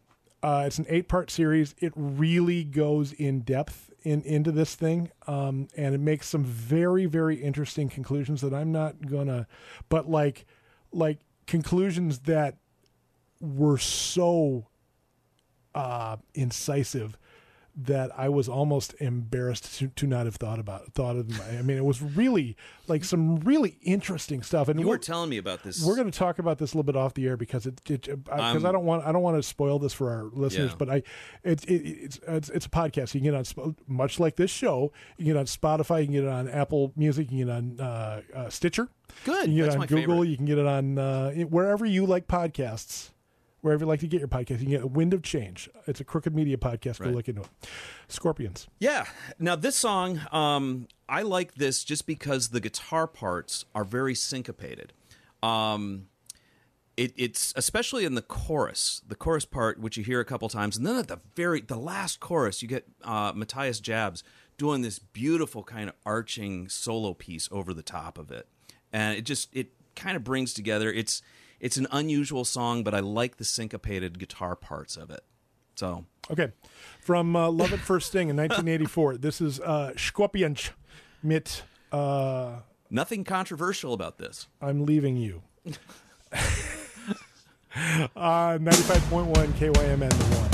Speaker 2: uh, it's an eight-part series. It really goes in depth in into this thing, um, and it makes some very, very interesting conclusions that I'm not gonna, but like, like conclusions that were so uh, incisive that I was almost embarrassed to, to not have thought about thought of them. I mean, it was really like some really interesting stuff. And
Speaker 3: You
Speaker 2: we're-
Speaker 3: telling me about this.
Speaker 2: we're going to talk about this a little bit off the air because it because
Speaker 3: I'm-
Speaker 2: I don't want I don't want to spoil this for our listeners,
Speaker 3: Yeah.
Speaker 2: but I it's it, it's it's it's a podcast. You can get on much like this show. You can get on Spotify. You can get it on Apple Music. You can get it on uh, uh, Stitcher.
Speaker 3: Good.
Speaker 2: You can get
Speaker 3: That's
Speaker 2: it on Google.
Speaker 3: favorite.
Speaker 2: You can get it on uh, wherever you like podcasts. Wherever you like to get your podcast. You can get a Wind of Change. It's a Crooked Media podcast. Go
Speaker 3: Right.
Speaker 2: look into it. Scorpions.
Speaker 3: Yeah. Now this song, um, I like this just because the guitar parts are very syncopated. Um, it, it's especially in the chorus, the chorus part, which you hear a couple times, and then at the very the last chorus, you get uh, Matthias Jabs doing this beautiful kind of arching solo piece over the top of it, and it just it kind of brings together. It's it's an unusual song, but I like the syncopated guitar parts of it. So
Speaker 2: Okay. From uh, Love at First Sting in 1984. this is uh, Scorpions mit uh,
Speaker 3: nothing controversial about this.
Speaker 2: I'm Leaving You. [laughs] uh, 95.1 KYMN the one.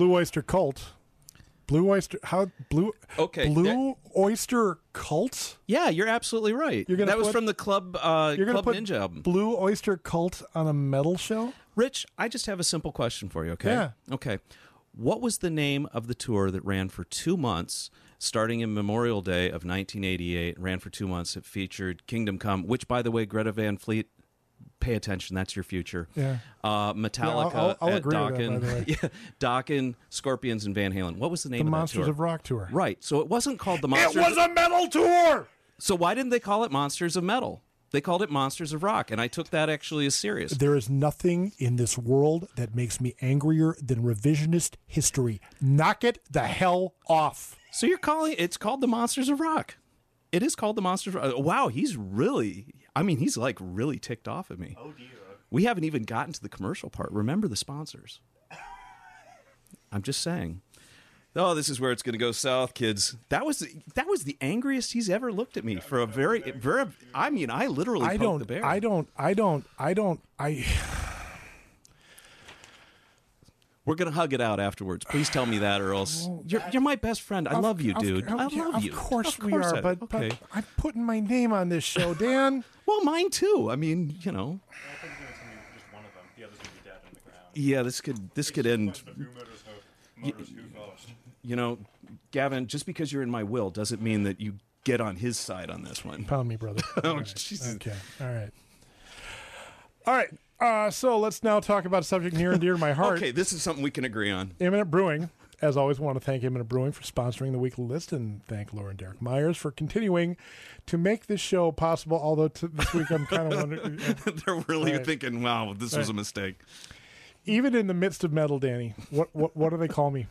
Speaker 2: Blue Oyster Cult. Blue Oyster how blue
Speaker 3: Okay,
Speaker 2: Blue Oyster Cult?
Speaker 3: Yeah, you're absolutely right.
Speaker 2: You're gonna
Speaker 3: that was
Speaker 2: put-
Speaker 3: from the Club uh,
Speaker 2: You're gonna
Speaker 3: Club
Speaker 2: put
Speaker 3: Ninja album.
Speaker 2: Blue Oyster Cult on a metal show?
Speaker 3: Rich, I just have a simple question for you. Okay.
Speaker 2: Yeah.
Speaker 3: Okay. What was the name of the tour that ran for two months, starting in Memorial Day of 1988? Ran for two months. It featured Kingdom Come, which, by the way, Greta Van Fleet. Pay attention. That's your future.
Speaker 2: Yeah.
Speaker 3: Uh, Metallica
Speaker 2: I'll- I'll
Speaker 3: at
Speaker 2: agree with that,
Speaker 3: Dokken.
Speaker 2: by the way. [laughs]
Speaker 3: yeah, Dokken, Scorpions, and Van Halen. What was the name of
Speaker 2: The
Speaker 3: of
Speaker 2: Monsters
Speaker 3: that tour?
Speaker 2: of Rock tour.
Speaker 3: Right. So it wasn't called the Monsters.
Speaker 2: It was a metal tour.
Speaker 3: so why didn't they call it Monsters of Metal? They called it Monsters of Rock, and I took that actually as serious.
Speaker 2: There is nothing in this world that makes me angrier than revisionist history. Knock it the hell off.
Speaker 3: So you're calling it's called the Monsters of Rock. It is called the Monsters of Rock. Wow, he's really I mean, he's like really ticked off at me.
Speaker 4: Oh dear.
Speaker 3: We haven't even gotten to the commercial part. Remember the sponsors. [laughs] I'm just saying. Oh, this is where it's going to go south, kids. That was the, that was the angriest he's ever looked at me for a very very I mean, I literally
Speaker 2: I
Speaker 3: poked
Speaker 2: don't
Speaker 3: the bear.
Speaker 2: I don't I don't I don't I
Speaker 3: We're going to hug it out afterwards. Please tell me that or else [sighs] you're, you're my best friend. I
Speaker 2: Of-
Speaker 3: love you, dude.
Speaker 2: of-
Speaker 3: I
Speaker 2: yeah,
Speaker 3: love
Speaker 2: of
Speaker 3: you.
Speaker 2: Course
Speaker 3: Of
Speaker 2: we
Speaker 3: course
Speaker 2: are,
Speaker 3: I-
Speaker 2: but,
Speaker 3: okay.
Speaker 2: but I'm putting my name on this show, Dan. [laughs]
Speaker 3: well, mine too. I mean, you know.
Speaker 4: I think it's gonna be just one of them. The other's gonna be dead on the ground.
Speaker 3: Yeah, this could this could end
Speaker 4: The who murders who? Murders who first?
Speaker 3: you know, Gavin, just because you're in my will doesn't mean that you get on his side on this one.
Speaker 2: Pound me, brother. [laughs]
Speaker 3: Oh, Jesus.
Speaker 2: Okay. All right. All right. Uh, so let's now talk about a subject near and dear to my heart.
Speaker 3: Okay, this is something we can agree on.
Speaker 2: Imminent Brewing. As always, want to thank Imminent Brewing for sponsoring the weekly list and thank Laura and Derek Myers for continuing to make this show possible. Although t- this week I'm kind of wondering, [laughs]
Speaker 3: They're really
Speaker 2: Right.
Speaker 3: thinking, "Wow, this was a mistake."
Speaker 2: even in the midst of metal, Danny, what what what do they call me?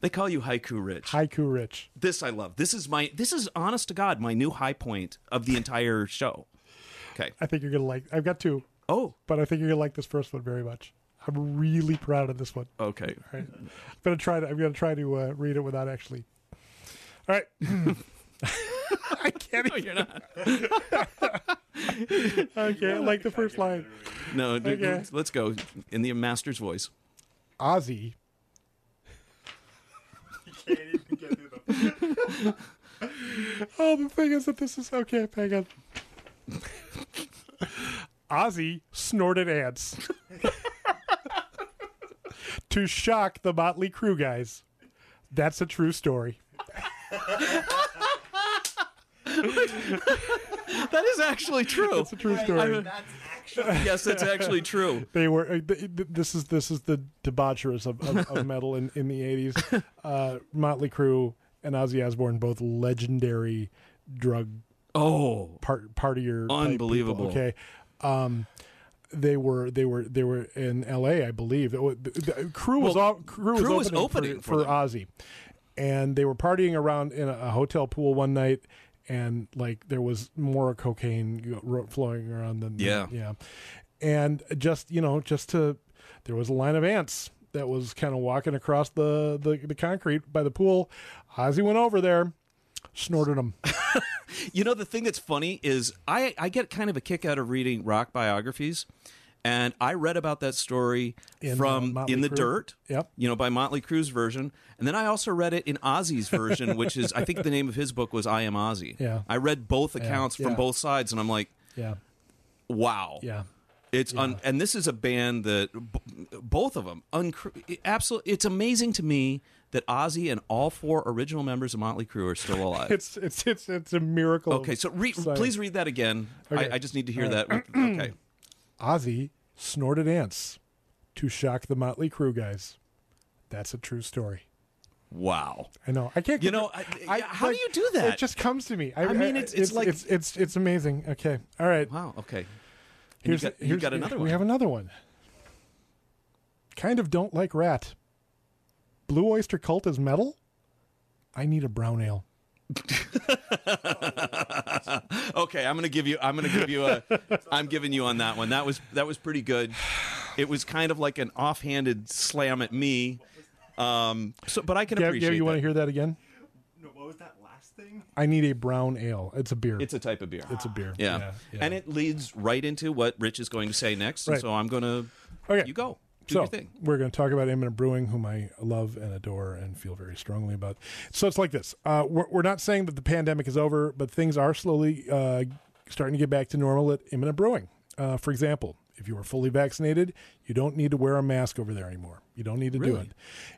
Speaker 3: They call you haiku rich.
Speaker 2: Haiku Rich.
Speaker 3: This I love. This is my. This is honest to God my new high point of the entire show. Okay.
Speaker 2: I think you're gonna like. I've got two,
Speaker 3: Oh.
Speaker 2: but I think you're gonna like this first one very much. I'm really proud of this one.
Speaker 3: Okay.
Speaker 2: All right. I'm gonna try to. I'm gonna try to uh, read it without actually. All right. [laughs] [laughs] I can't.
Speaker 3: No, you're not. [laughs]
Speaker 2: Okay, like the first line.
Speaker 3: No. d-
Speaker 2: Okay.
Speaker 3: Let's go in the master's voice.
Speaker 2: Ozzy
Speaker 4: Can't even get through the.
Speaker 2: Oh, the thing is that this is okay. Hang on. Ozzy snorted ants to shock the Motley Crue guys. That's a true story.
Speaker 3: That is actually true.
Speaker 2: It's a true story.
Speaker 4: That's actually.
Speaker 3: yes, that's actually true.
Speaker 2: They were. Uh, th- th- this is this is the debaucherous of, of, of metal in, in the eighties. [laughs] Uh, Motley Crue and Ozzy Osbourne, both legendary drug
Speaker 3: Oh.
Speaker 2: part partier, type
Speaker 3: Unbelievable.
Speaker 2: okay, um, they were they were they were in L.A. I believe. It the, the crew was
Speaker 3: Well,
Speaker 2: all, crew was
Speaker 3: Crew was
Speaker 2: opening,
Speaker 3: opening
Speaker 2: for,
Speaker 3: for
Speaker 2: for. Ozzy, and they were partying around in a, a hotel pool one night. And like there was more cocaine flowing around than
Speaker 3: Yeah.
Speaker 2: yeah, and just you know just to there was a line of ants that was kind of walking across the, the the concrete by the pool. Ozzy went over there, snorted them. [laughs] [laughs]
Speaker 3: You know, the thing that's funny is I, I get kind of a kick out of reading rock biographies. And I read about that story
Speaker 2: In, uh,
Speaker 3: from
Speaker 2: Motley
Speaker 3: In the
Speaker 2: Crue?
Speaker 3: Dirt,
Speaker 2: Yep.
Speaker 3: you know, by Motley Crue's version. And then I also read it in Ozzy's version, [laughs] which is, I think the name of his book was I Am Ozzy.
Speaker 2: Yeah.
Speaker 3: I read both accounts from
Speaker 2: yeah.
Speaker 3: both sides, and I'm like,
Speaker 2: Yeah,
Speaker 3: wow.
Speaker 2: yeah.
Speaker 3: It's un- and this is a band that b- both of them uncr- absolutely. It's amazing to me that Ozzy and all four original members of Motley Crue are still [laughs] alive.
Speaker 2: It's it's it's it's a miracle.
Speaker 3: okay, so re- please read that again.
Speaker 2: Okay.
Speaker 3: I, I just need to hear
Speaker 2: All
Speaker 3: that. okay, [clears throat]
Speaker 2: Ozzy snorted ants to shock the Motley Crue guys. That's a true story.
Speaker 3: wow.
Speaker 2: I know. I can't.
Speaker 3: You know, I- how do you do that?
Speaker 2: It just comes to me. I,
Speaker 3: I mean, it's- it's like-
Speaker 2: it's, it's it's amazing. Okay. All right.
Speaker 3: Wow. Okay. And
Speaker 2: Here's
Speaker 3: you got, you got another one.
Speaker 2: We have another one. Kind of don't like Ratt. Blue Oyster Cult is metal. I need a brown ale. [laughs]
Speaker 3: okay, I'm gonna give you. I'm gonna give you a. [laughs] I'm giving you on that one. That was that was pretty good. It was kind of like an offhanded slam at me. Um. So, but I can
Speaker 2: Gav,
Speaker 3: appreciate.
Speaker 2: Gav, you want to hear that again?
Speaker 4: No, what was that last thing?
Speaker 2: I need a brown ale. It's a beer.
Speaker 3: It's a type of beer.
Speaker 2: It's a beer.
Speaker 3: Yeah.
Speaker 2: yeah, yeah.
Speaker 3: And it leads right into what Rich is going to say next.
Speaker 2: Right.
Speaker 3: so I'm going to.
Speaker 2: Okay.
Speaker 3: You go. Do
Speaker 2: so we're going to talk about Imminent Brewing, whom I love and adore and feel very strongly about. So it's like this: uh, we're, we're not saying that the pandemic is over, but things are slowly uh, starting to get back to normal at Imminent Brewing. Uh, for example, if you are fully vaccinated, you don't need to wear a mask over there anymore. You don't need to do it.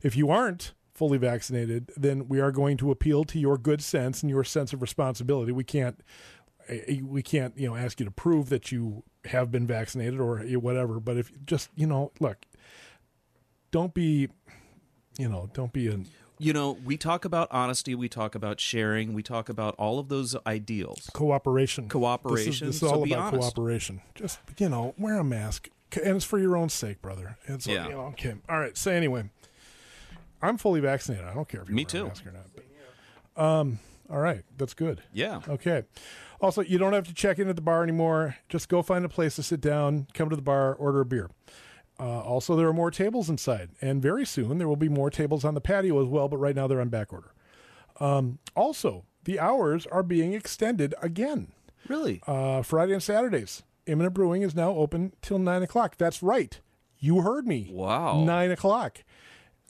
Speaker 2: If you aren't fully vaccinated, then we are going to appeal to your good sense and your sense of responsibility. We can't eh, we can't you know ask you to prove that you have been vaccinated or whatever. But if just you know look, don't be you know don't be an
Speaker 3: You know, we talk about honesty, we talk about sharing, we talk about all of those ideals.
Speaker 2: cooperation.
Speaker 3: Cooperation,
Speaker 2: This is, this is
Speaker 3: so
Speaker 2: all about
Speaker 3: honest.
Speaker 2: cooperation. Just you know, wear a mask, and it's for your own sake, brother. It's
Speaker 3: Yeah.
Speaker 2: you know, okay. All right. So anyway, I'm fully vaccinated. I don't care if you're
Speaker 3: Me
Speaker 2: wear
Speaker 3: too.
Speaker 2: a mask or not. But, um. All right. That's good.
Speaker 3: Yeah.
Speaker 2: Okay. Also, you don't have to check in at the bar anymore. Just go find a place to sit down, come to the bar, order a beer. Uh, also, there are more tables inside, and very soon there will be more tables on the patio as well. But right now they're on back order. Um, also, the hours are being extended again.
Speaker 3: Really?
Speaker 2: Uh, Friday and Saturdays. Imminent Brewing is now open till nine o'clock. That's right. You heard me.
Speaker 3: Wow.
Speaker 2: Nine o'clock,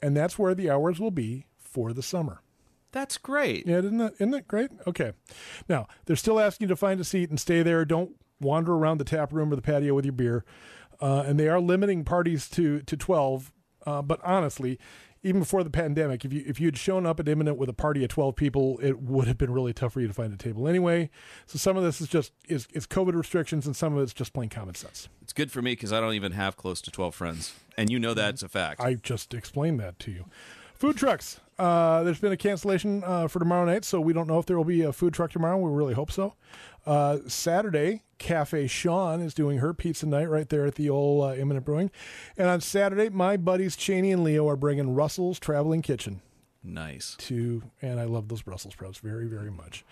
Speaker 2: and that's where the hours will be for the summer.
Speaker 3: That's great.
Speaker 2: Yeah, isn't that isn't that great? Okay. Now they're still asking you to find a seat and stay there. Don't wander around the tap room or the patio with your beer. Uh, and they are limiting parties to to twelve. Uh, but honestly, even before the pandemic, if you if you had shown up at Imminent with a party of twelve people, it would have been really tough for you to find a table anyway. So some of this is just is is COVID restrictions, and some of it's just plain common sense.
Speaker 3: It's good for me because I don't even have close to 12 friends. And you know that's a fact.
Speaker 2: I just explained that to you. Food trucks. Uh, there's been a cancellation uh, for tomorrow night, so we don't know if there will be a food truck tomorrow. We really hope so. Uh, Saturday, Cafe Sean is doing her pizza night right there at the old uh, Imminent Brewing. And on Saturday, my buddies Cheney and Leo are bringing Russell's Traveling Kitchen
Speaker 3: nice.
Speaker 2: to, and I love those Brussels sprouts very, very much.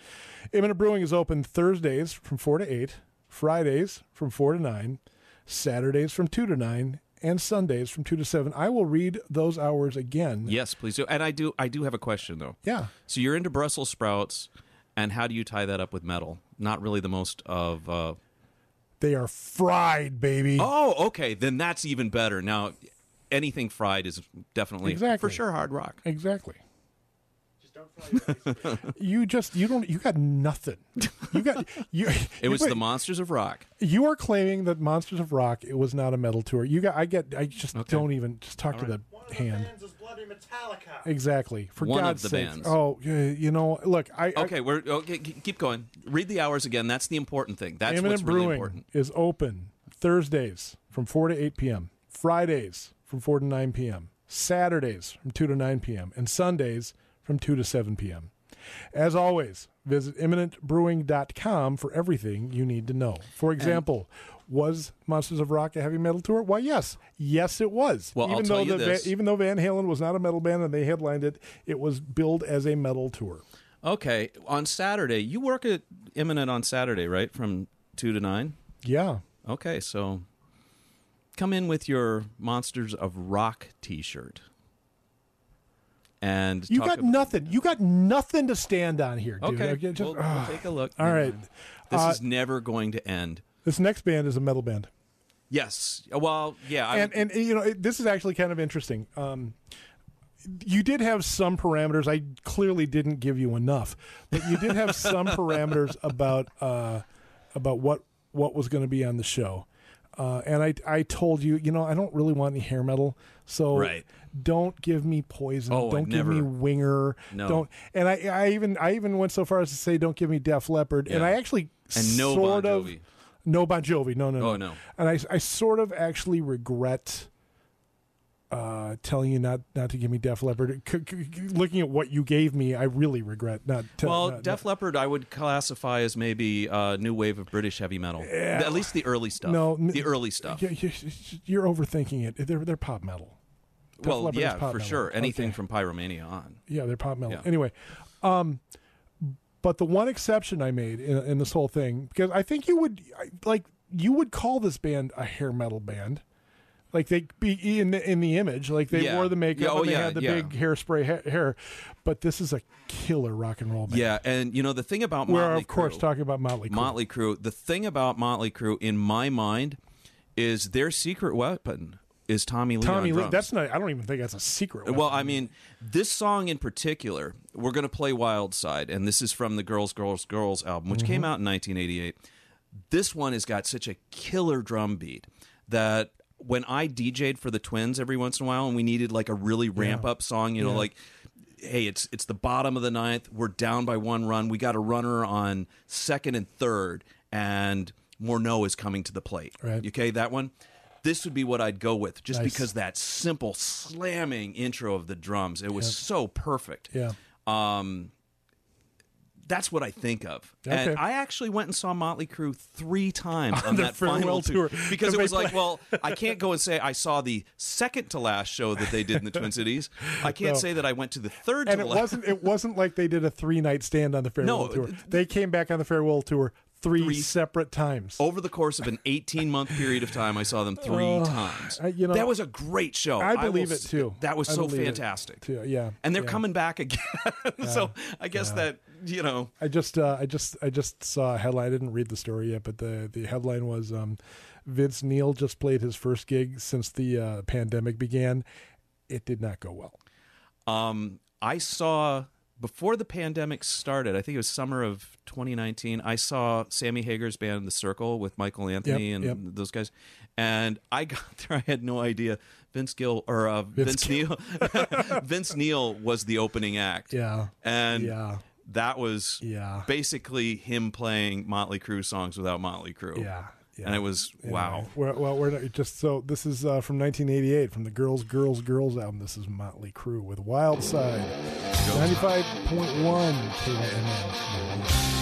Speaker 2: Imminent Brewing is open Thursdays from 4 to 8, Fridays from 4 to 9, Saturdays from 2 to 9, and Sundays from 2 to 7. I will read those hours again.
Speaker 3: Yes, please do. And I do I do have a question though.
Speaker 2: Yeah.
Speaker 3: So you're into Brussels sprouts and how do you tie that up with metal? Not really the most of uh
Speaker 2: They are fried, baby.
Speaker 3: Oh, okay. Then that's even better. Now anything fried is definitely
Speaker 2: Exactly.
Speaker 3: for sure hard rock.
Speaker 2: Exactly.
Speaker 4: Just don't fry your ice cream.
Speaker 2: You just you don't you got nothing. You got you.
Speaker 3: It was
Speaker 2: wait,
Speaker 3: the Monsters of Rock.
Speaker 2: You are claiming that Monsters of Rock it was not a metal tour. You got I get I just
Speaker 3: Okay.
Speaker 2: don't even just talk to
Speaker 3: right.
Speaker 4: One of
Speaker 2: the
Speaker 4: the
Speaker 2: hand.
Speaker 4: bands is Bloody Metallica.
Speaker 2: Exactly. For
Speaker 3: One
Speaker 2: God's sake. Oh, you know, look, I okay. I,
Speaker 3: Okay, we're okay. Keep going. Read the hours again. That's the important thing. That's
Speaker 2: Imminent
Speaker 3: what's really
Speaker 2: Brewing
Speaker 3: important.
Speaker 2: is open Thursdays from 4 to 8 p.m., Fridays from 4 to 9 p.m., Saturdays from 2 to 9 p.m., and Sundays from 2 to 7 p.m. As always, visit imminentbrewing.com for everything you need to know. For example, was Monsters of Rock a heavy metal tour? Why, yes. Yes, it was.
Speaker 3: Well, I'll
Speaker 2: even
Speaker 3: tell
Speaker 2: though
Speaker 3: you
Speaker 2: the,
Speaker 3: this.
Speaker 2: even though Van Halen was not a metal band and they headlined it, it was billed as a metal tour.
Speaker 3: Okay, on Saturday, you work at Imminent on Saturday, right? From two to nine.
Speaker 2: Yeah.
Speaker 3: Okay, so come in with your Monsters of Rock T-shirt, and
Speaker 2: You got
Speaker 3: about-
Speaker 2: nothing. You got nothing to stand on here, dude.
Speaker 3: Okay,
Speaker 2: Okay, just-
Speaker 3: we'll, we'll take a look.
Speaker 2: All right,
Speaker 3: This
Speaker 2: Uh,
Speaker 3: is never going to end.
Speaker 2: This next band is a metal band,
Speaker 3: Yes. Well, yeah. I,
Speaker 2: and and you know it, this is actually kind of interesting. Um, you did have some parameters. I clearly didn't give you enough, but you did have some [laughs] parameters about uh, about what what was going to be on the show. Uh, and I I told you, you know, I don't really want any hair metal, so
Speaker 3: Right.
Speaker 2: don't give me poison.
Speaker 3: Oh,
Speaker 2: don't give me Winger.
Speaker 3: No.
Speaker 2: Don't. And I I even I even went so far as to say don't give me Def Leppard. And I actually
Speaker 3: and no
Speaker 2: sort
Speaker 3: Bon
Speaker 2: of
Speaker 3: Jovi.
Speaker 2: no Bon Jovi. No, no,
Speaker 3: Oh, no.
Speaker 2: And I, I sort of actually regret uh, telling you not not to give me Def Leppard. C- c- looking at what you gave me, I really regret not. To,
Speaker 3: Well,
Speaker 2: not-
Speaker 3: Def Leppard, I would classify as maybe a new wave of British heavy metal. At least the early stuff.
Speaker 2: No,
Speaker 3: the early stuff.
Speaker 2: You- you- You're overthinking it. They're they're pop metal. Def
Speaker 3: well,
Speaker 2: Leppard
Speaker 3: yeah, for
Speaker 2: metal.
Speaker 3: sure. Anything
Speaker 2: Okay.
Speaker 3: from Pyromania on.
Speaker 2: Yeah, they're pop metal.
Speaker 3: Yeah.
Speaker 2: Anyway, um, but the one exception I made in, in this whole thing because I think you would like you would call this band a hair metal band. Like they be in the in the image, like they
Speaker 3: Yeah.
Speaker 2: wore the makeup
Speaker 3: oh,
Speaker 2: and they
Speaker 3: yeah,
Speaker 2: had the
Speaker 3: yeah.
Speaker 2: big hairspray ha- hair, but this is a killer rock and roll band.
Speaker 3: Yeah, and you know the thing about Motley,
Speaker 2: we're
Speaker 3: Motley
Speaker 2: of course
Speaker 3: Crue,
Speaker 2: talking about Motley. Crue.
Speaker 3: Motley Crue. The thing about Motley Crue, in my mind, is their secret weapon is Tommy Lee.
Speaker 2: Tommy Lee. That's not. I don't even think that's a secret.
Speaker 3: Well. I mean, this song in particular, we're going to play Wild Side, and this is from the Girls, Girls, Girls album, which
Speaker 2: Mm-hmm.
Speaker 3: came out in 1988. This one has got such a killer drum beat that when I DJ'd for the Twins every once in a while, and we needed like a really ramp up song, you know, like. Hey, it's it's the bottom of the ninth. We're down by one run. We got a runner on second and third, and Morneau is coming to the plate.
Speaker 2: Right.
Speaker 3: Okay, that one. This would be what I'd go with, just
Speaker 2: Nice.
Speaker 3: because that simple slamming intro of the drums. It was so perfect.
Speaker 2: yeah.
Speaker 3: Um, that's what I think of.
Speaker 2: Okay.
Speaker 3: And I actually went and saw Motley Crue three times [laughs] on,
Speaker 2: their
Speaker 3: that final
Speaker 2: farewell
Speaker 3: tour,
Speaker 2: tour.
Speaker 3: because it was like, well, I [laughs] can't go and say I saw the second to last show that they did in the Twin [laughs] Cities. I can't
Speaker 2: No.
Speaker 3: say that I went to the third
Speaker 2: And it
Speaker 3: last.
Speaker 2: wasn't. It wasn't like they did a three night stand on the farewell
Speaker 3: No,
Speaker 2: tour.
Speaker 3: th-
Speaker 2: They came back on the farewell tour three,
Speaker 3: Three-
Speaker 2: separate times.
Speaker 3: Over the course of an 18 month period of time, I saw them three
Speaker 2: Oh,
Speaker 3: times.
Speaker 2: I- you know,
Speaker 3: that was a great show.
Speaker 2: I
Speaker 3: will
Speaker 2: believe it too.
Speaker 3: That was
Speaker 2: I
Speaker 3: so fantastic.
Speaker 2: too. Yeah,
Speaker 3: And they're
Speaker 2: yeah.
Speaker 3: coming back again. [laughs] so I guess that, you know,
Speaker 2: I just, uh, I just, I just saw a headline. I didn't read the story yet, but the the headline was um, Vince Neil just played his first gig since the uh, pandemic began. It did not go well.
Speaker 3: Um, I saw before the pandemic started. I think it was summer of 2019. I saw Sammy Hagar's band, The Circle, with Michael Anthony
Speaker 2: Yep,
Speaker 3: and
Speaker 2: yep.
Speaker 3: those guys. And I [laughs] got there. I had no idea Vince Gill or uh, Vince,
Speaker 2: Vince
Speaker 3: Neil. [laughs] [laughs] Vince Neil was the opening act.
Speaker 2: Yeah,
Speaker 3: and
Speaker 2: yeah,
Speaker 3: that was
Speaker 2: yeah,
Speaker 3: basically him playing Motley Crue songs without Motley Crue.
Speaker 2: yeah. Yeah.
Speaker 3: And it was wow.
Speaker 2: We're, well, we're not, just so this is uh, from 1988 from the Girls, Girls, Girls album. This is Motley Crue with Wild Side, 95.1 KYMN.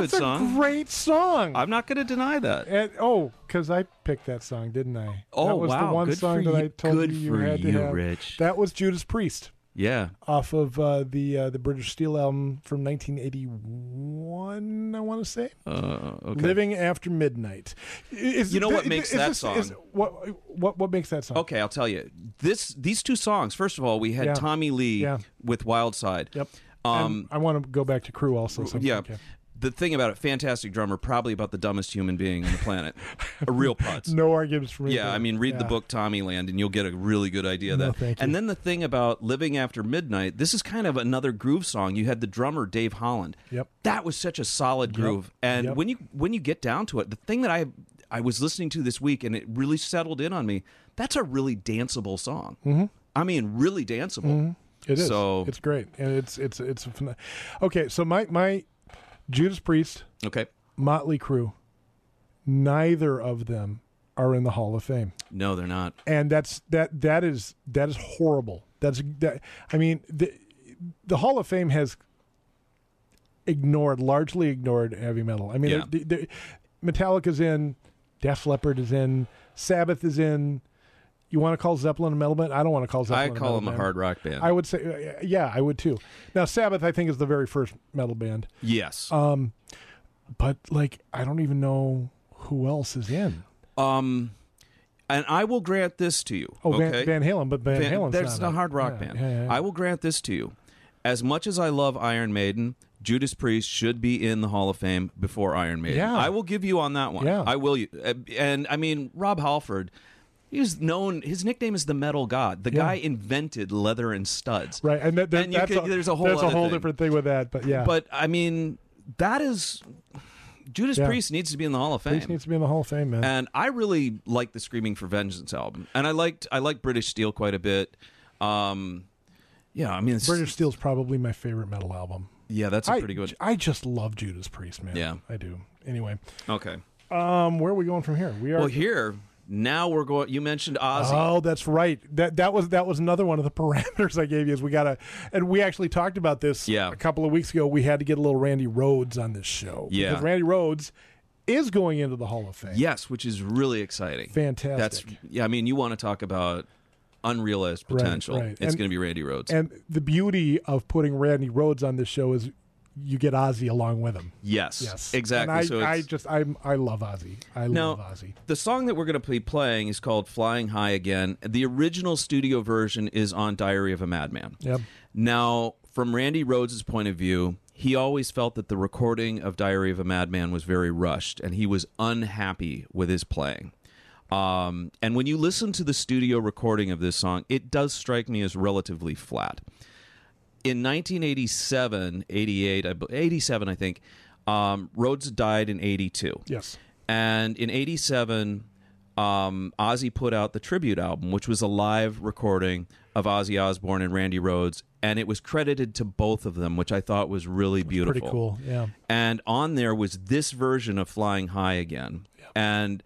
Speaker 2: Good That's
Speaker 3: song.
Speaker 2: a great song.
Speaker 3: I'm not going to deny that.
Speaker 2: And, oh, because I picked that song, didn't I?
Speaker 3: Oh,
Speaker 2: that was
Speaker 3: wow.
Speaker 2: the one
Speaker 3: Good
Speaker 2: song that
Speaker 3: you-
Speaker 2: I told
Speaker 3: good
Speaker 2: you you
Speaker 3: for
Speaker 2: had to
Speaker 3: you,
Speaker 2: have.
Speaker 3: Rich.
Speaker 2: That was Judas Priest
Speaker 3: Yeah.
Speaker 2: off of uh, the uh, the British Steel album from 1981. I want to say
Speaker 3: Uh, okay.
Speaker 2: "Living After Midnight." Is,
Speaker 3: You know what
Speaker 2: is-
Speaker 3: makes that
Speaker 2: this-
Speaker 3: song?
Speaker 2: is- what what what makes that song?
Speaker 3: Okay, I'll tell you. This these two songs. First of all, we had
Speaker 2: Yeah.
Speaker 3: Tommy Lee
Speaker 2: Yeah.
Speaker 3: with Wild Side.
Speaker 2: Yep.
Speaker 3: Um,
Speaker 2: I want to go back to Crue also. So
Speaker 3: yeah.
Speaker 2: okay.
Speaker 3: The thing about it, fantastic drummer, probably about the dumbest human being on the planet. a real putz. [laughs]
Speaker 2: No arguments for me.
Speaker 3: Yeah. I mean, read the book Tommyland, and you'll get a really good idea of
Speaker 2: No,
Speaker 3: that. And then the thing about living after midnight, this is kind of another groove song. You had the drummer Dave Holland.
Speaker 2: Yep.
Speaker 3: that was such a solid groove. And
Speaker 2: Yep.
Speaker 3: when you when you get down to it, the thing that I I was listening to this week, and it really settled in on me. That's a really danceable song. Mm-hmm. I mean, really danceable.
Speaker 2: It is.
Speaker 3: So-
Speaker 2: it's great, and it's it's it's phen- okay. So my my Judas Priest,
Speaker 3: Okay.
Speaker 2: Motley Crue, neither of them are in the Hall of Fame,
Speaker 3: No, they're not.
Speaker 2: and that's that that is that is horrible. That's that. I mean the the Hall of Fame has ignored largely ignored heavy metal. I mean,
Speaker 3: Yeah.
Speaker 2: the- the- Metallica's in, Def Leppard is in, Sabbath is in. You want to call Zeppelin a metal band? I don't want to call Zeppelin.
Speaker 3: I call
Speaker 2: metal
Speaker 3: them a hard rock band.
Speaker 2: I would say, uh, yeah, I would too. Now, Sabbath, I think, is the very first metal band,
Speaker 3: yes.
Speaker 2: Um, but like, I don't even know who else is in.
Speaker 3: Um, and I will grant this to you.
Speaker 2: Oh,
Speaker 3: okay?
Speaker 2: Van, Van Halen, but Van,
Speaker 3: Van-
Speaker 2: Halen's
Speaker 3: there's
Speaker 2: not
Speaker 3: a hard rock
Speaker 2: yeah,
Speaker 3: band.
Speaker 2: yeah, yeah, yeah.
Speaker 3: I will grant this to you. As much as I love Iron Maiden, Judas Priest should be in the Hall of Fame before Iron Maiden.
Speaker 2: Yeah.
Speaker 3: I will give you on that one.
Speaker 2: Yeah.
Speaker 3: I will. Uh, And I mean, Rob Halford, he's known. His nickname is the Metal God. The
Speaker 2: Yeah.
Speaker 3: guy invented leather and studs.
Speaker 2: right, and, that, that,
Speaker 3: And could-
Speaker 2: a,
Speaker 3: there's a whole
Speaker 2: that's a whole
Speaker 3: thing.
Speaker 2: different thing with that. But yeah,
Speaker 3: But I mean, that is Judas
Speaker 2: Yeah.
Speaker 3: Priest needs to be in the Hall of Fame.
Speaker 2: Priest needs to be in the Hall of Fame, man.
Speaker 3: and I really like the Screaming for Vengeance album, and I liked I like British Steel quite a bit. Um, yeah, I mean,
Speaker 2: British Steel's probably my favorite metal album.
Speaker 3: yeah, that's a
Speaker 2: I,
Speaker 3: pretty good.
Speaker 2: I just love Judas Priest, man.
Speaker 3: Yeah.
Speaker 2: I do. Anyway,
Speaker 3: Okay,
Speaker 2: um, where are we going from here? We are.
Speaker 3: well here now we're going. You mentioned Ozzy.
Speaker 2: Oh, that's right. That that was that was another one of the [laughs] parameters I gave you. Is we got to, and we actually talked about this
Speaker 3: Yeah.
Speaker 2: a couple of weeks ago. We had to get a little Randy Rhoads on this show.
Speaker 3: Yeah.
Speaker 2: because Randy Rhoads is going into the Hall of Fame.
Speaker 3: Yes, which is really exciting.
Speaker 2: Fantastic.
Speaker 3: That's yeah. I mean, you want to talk about unrealized
Speaker 2: Right,
Speaker 3: potential?
Speaker 2: right.
Speaker 3: It's
Speaker 2: And-
Speaker 3: going to be Randy Rhoads.
Speaker 2: And the beauty of putting Randy Rhoads on this show is you get Ozzy along with him.
Speaker 3: yes,
Speaker 2: Yes,
Speaker 3: exactly.
Speaker 2: And I,
Speaker 3: so
Speaker 2: I just I I love Ozzy. I
Speaker 3: Now,
Speaker 2: love Ozzy.
Speaker 3: the song that we're going to be playing is called "Flying High Again." The original studio version is on "Diary of a Madman."
Speaker 2: Yep.
Speaker 3: Now, from Randy Rhoads' point of view, he always felt that the recording of Diary of a Madman was very rushed, and he was unhappy with his playing. Um, and when you listen to the studio recording of this song, it does strike me as relatively flat. In 1987, 88, I, be- 87, I think, um, Rhoads died in 82.
Speaker 2: Yes.
Speaker 3: And in 87, um, Ozzy put out the tribute album, which was a live recording of Ozzy Osbourne and Randy Rhoads. And it was credited to both of them, which I thought was really beautiful.
Speaker 2: Pretty cool. Yeah.
Speaker 3: And on there was this version of Flying High Again. And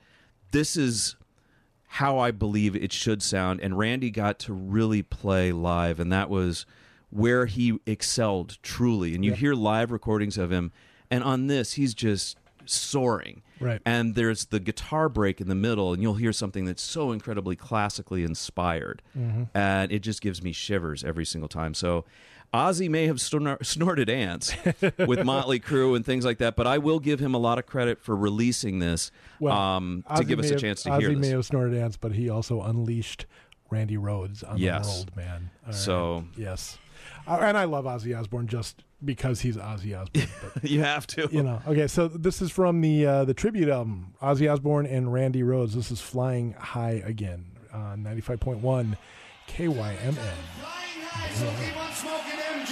Speaker 3: this is how I believe it should sound. And Randy got to really play live, and that was where he excelled truly. And you hear live recordings of him, and on this, he's just soaring.
Speaker 2: Right.
Speaker 3: And there's the guitar break in the middle, and you'll hear something that's so incredibly classically inspired. And it just gives me shivers every single time. So Ozzy may have snor- snorted ants [laughs] with Motley Crue and things like that, but I will give him a lot of credit for releasing this
Speaker 2: Well,
Speaker 3: um, to
Speaker 2: Ozzy
Speaker 3: give us a
Speaker 2: have-
Speaker 3: chance to
Speaker 2: Ozzy
Speaker 3: hear this.
Speaker 2: Ozzy may have snorted ants, but he also unleashed Randy Rhoads on
Speaker 3: Yes.
Speaker 2: the world, man. Right.
Speaker 3: So-
Speaker 2: yes, and I love Ozzy Osbourne just because he's Ozzy Osbourne. But [laughs]
Speaker 3: you have to.
Speaker 2: you know, okay. So this is from the uh, the tribute album, Ozzy Osbourne and Randy Rhoads. This is "Flying High Again" on ninety five point one KYMN.
Speaker 5: So keep on smoking them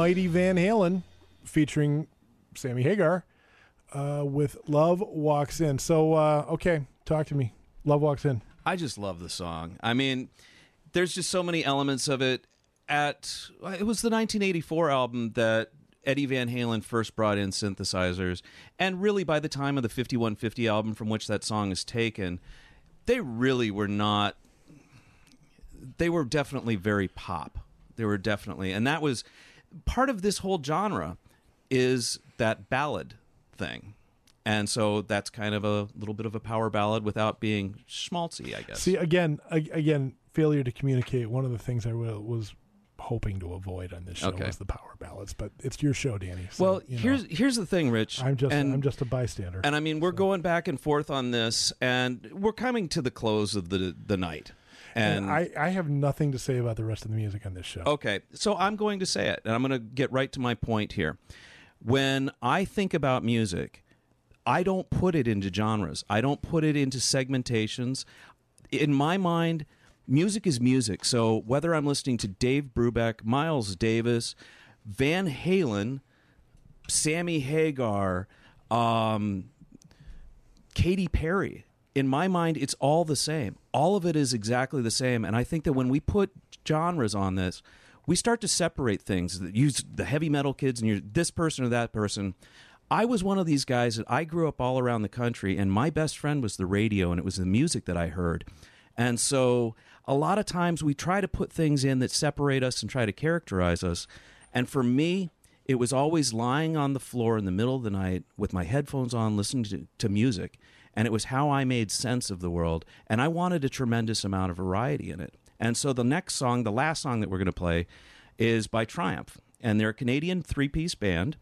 Speaker 2: mighty Van Halen featuring Sammy Hagar uh, with Love Walks In. So, uh, okay, talk to me. Love Walks In.
Speaker 3: I just love the song. I mean, there's just so many elements of it. At it was the 1984 album that Eddie Van Halen first brought in synthesizers, and really by the time of the 5150 album from which that song is taken, they really were not. They were definitely very pop. They were definitely, and that was part of this whole genre is that ballad thing. And so that's kind of a little bit of a power ballad without being schmaltzy, I guess.
Speaker 2: See, again, again, failure to communicate. One of the things I wa- was hoping to avoid on this show
Speaker 3: Okay.
Speaker 2: was the power ballads, but it's your show, Danny. So,
Speaker 3: well,
Speaker 2: you know,
Speaker 3: here's here's the thing, Rich.
Speaker 2: I'm just
Speaker 3: and,
Speaker 2: I'm just a bystander.
Speaker 3: and I mean we're going back and forth on this, and we're coming to the close of the the night. And,
Speaker 2: And I, I have nothing to say about the rest of the music on this show.
Speaker 3: Okay, so I'm going to say it, and I'm going to get right to my point here. When I think about music, I don't put it into genres. I don't put it into segmentations. In my mind, music is music. So whether I'm listening to Dave Brubeck, Miles Davis, Van Halen, Sammy Hagar, um, Katy Perry. In my mind, it's all the same. All of it is exactly the same. And I think that when we put genres on this, we start to separate things. Use the heavy metal kids and you're this person or that person. I was one of these guys that I grew up all around the country, and my best friend was the radio, and it was the music that I heard. And so a lot of times we try to put things in that separate us and try to characterize us. And for me, it was always lying on the floor in the middle of the night with my headphones on, listening to, to music. And it was how I made sense of the world. And I wanted a tremendous amount of variety in it. And so the next song, the last song that we're going to play, is by Triumph. And they're a Canadian three piece band.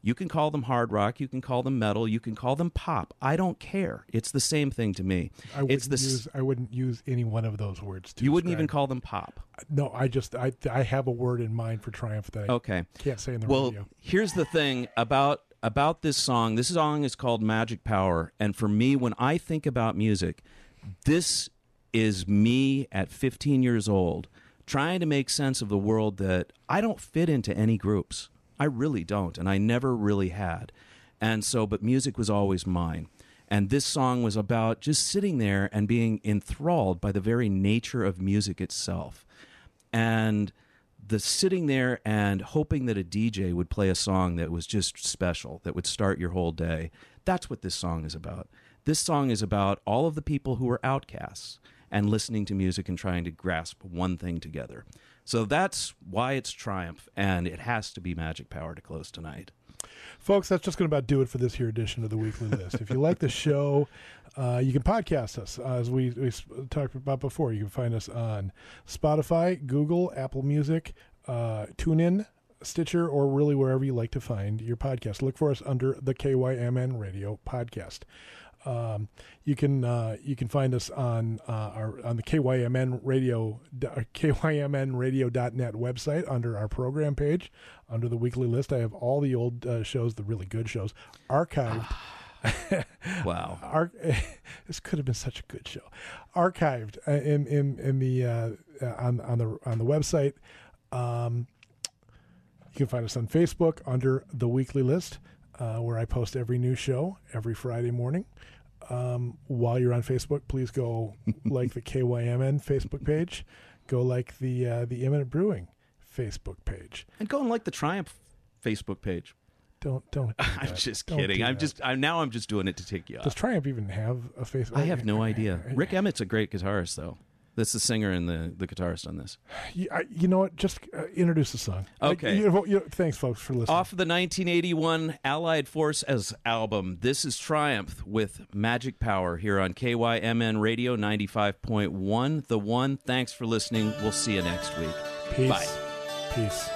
Speaker 3: You can call them hard rock, you can call them metal, you can call them pop. I don't care. It's the same thing to me.
Speaker 2: I wouldn't
Speaker 3: it's the
Speaker 2: use I wouldn't use any one of those words. To
Speaker 3: you wouldn't even call them pop.
Speaker 2: Uh, no, I just I I have a word in mind for Triumph that I
Speaker 3: Okay.
Speaker 2: can't say in the
Speaker 3: well,
Speaker 2: radio.
Speaker 3: here's the thing about about this song. This song is called Magic Power, and for me, when I think about music, this is me at 15 years old trying to make sense of the world that I don't fit into any groups. I really don't, and I never really had. And so, but music was always mine. And this song was about just sitting there and being enthralled by the very nature of music itself. And the sitting there and hoping that a DJ would play a song that was just special, that would start your whole day. That's what this song is about. This song is about all of the people who are outcasts and listening to music and trying to grasp one thing together. So that's why it's Triumph, and it has to be Magic Power to close tonight.
Speaker 2: Folks, that's just going to about do it for this here edition of the weekly list. if you like the show, uh, you can podcast us uh, as we, we talked about before. You can find us on Spotify, Google, Apple Music, uh, TuneIn, Stitcher, or really wherever you like to find your podcast. Look for us under the KYMN Radio Podcast. Um, you can uh, you can find us on uh, our on the KYMN radio uh, KYMNradio.net website under our program page under the weekly list. I have all the old uh, shows, the really good shows, archived. [laughs]
Speaker 3: Wow.
Speaker 2: Ar- [laughs] this could have been such a good show, archived uh, in in in the uh, uh, on on the on the website. Um, you can find us on Facebook under the weekly list, uh, where I post every new show every Friday morning. Um, while you're on Facebook, please go [laughs] like the KYMN Facebook page. Go like the uh, the Imminent Brewing Facebook page.
Speaker 3: And go and like the Triumph Facebook page.
Speaker 2: Don't don't. [laughs] do
Speaker 3: I'm just
Speaker 2: Don't
Speaker 3: kidding. I'm
Speaker 2: that.
Speaker 3: just I'm now I'm just doing it to take you off.
Speaker 2: Does
Speaker 3: off.
Speaker 2: Triumph even have a Facebook?
Speaker 3: I have no [laughs] idea. Rik Emmett's a great guitarist though. That's the singer and the, the guitarist on this.
Speaker 2: You, I, you know what? Just uh, introduce the song.
Speaker 3: Okay.
Speaker 2: I, you, you, thanks, folks, for listening.
Speaker 3: Off of the 1981 Allied Forces album, this is Triumph with Magic Power here on KYMN Radio 95.1. The one. Thanks for listening. We'll see you next week.
Speaker 2: Peace.
Speaker 3: Bye.
Speaker 2: Peace.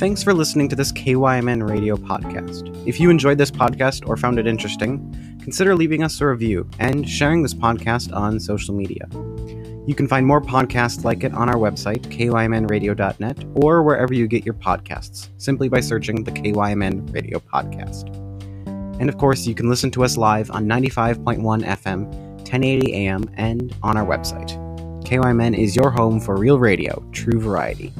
Speaker 1: Thanks for listening to this KYMN radio podcast. If you enjoyed this podcast or found it interesting, consider leaving us a review and sharing this podcast on social media. You can find more podcasts like it on our website, kymnradio.net, or wherever you get your podcasts, simply by searching the KYMN Radio Podcast. And of course, you can listen to us live on 95.1 FM, 1080 AM, and on our website. KYMN is your home for real radio, true variety.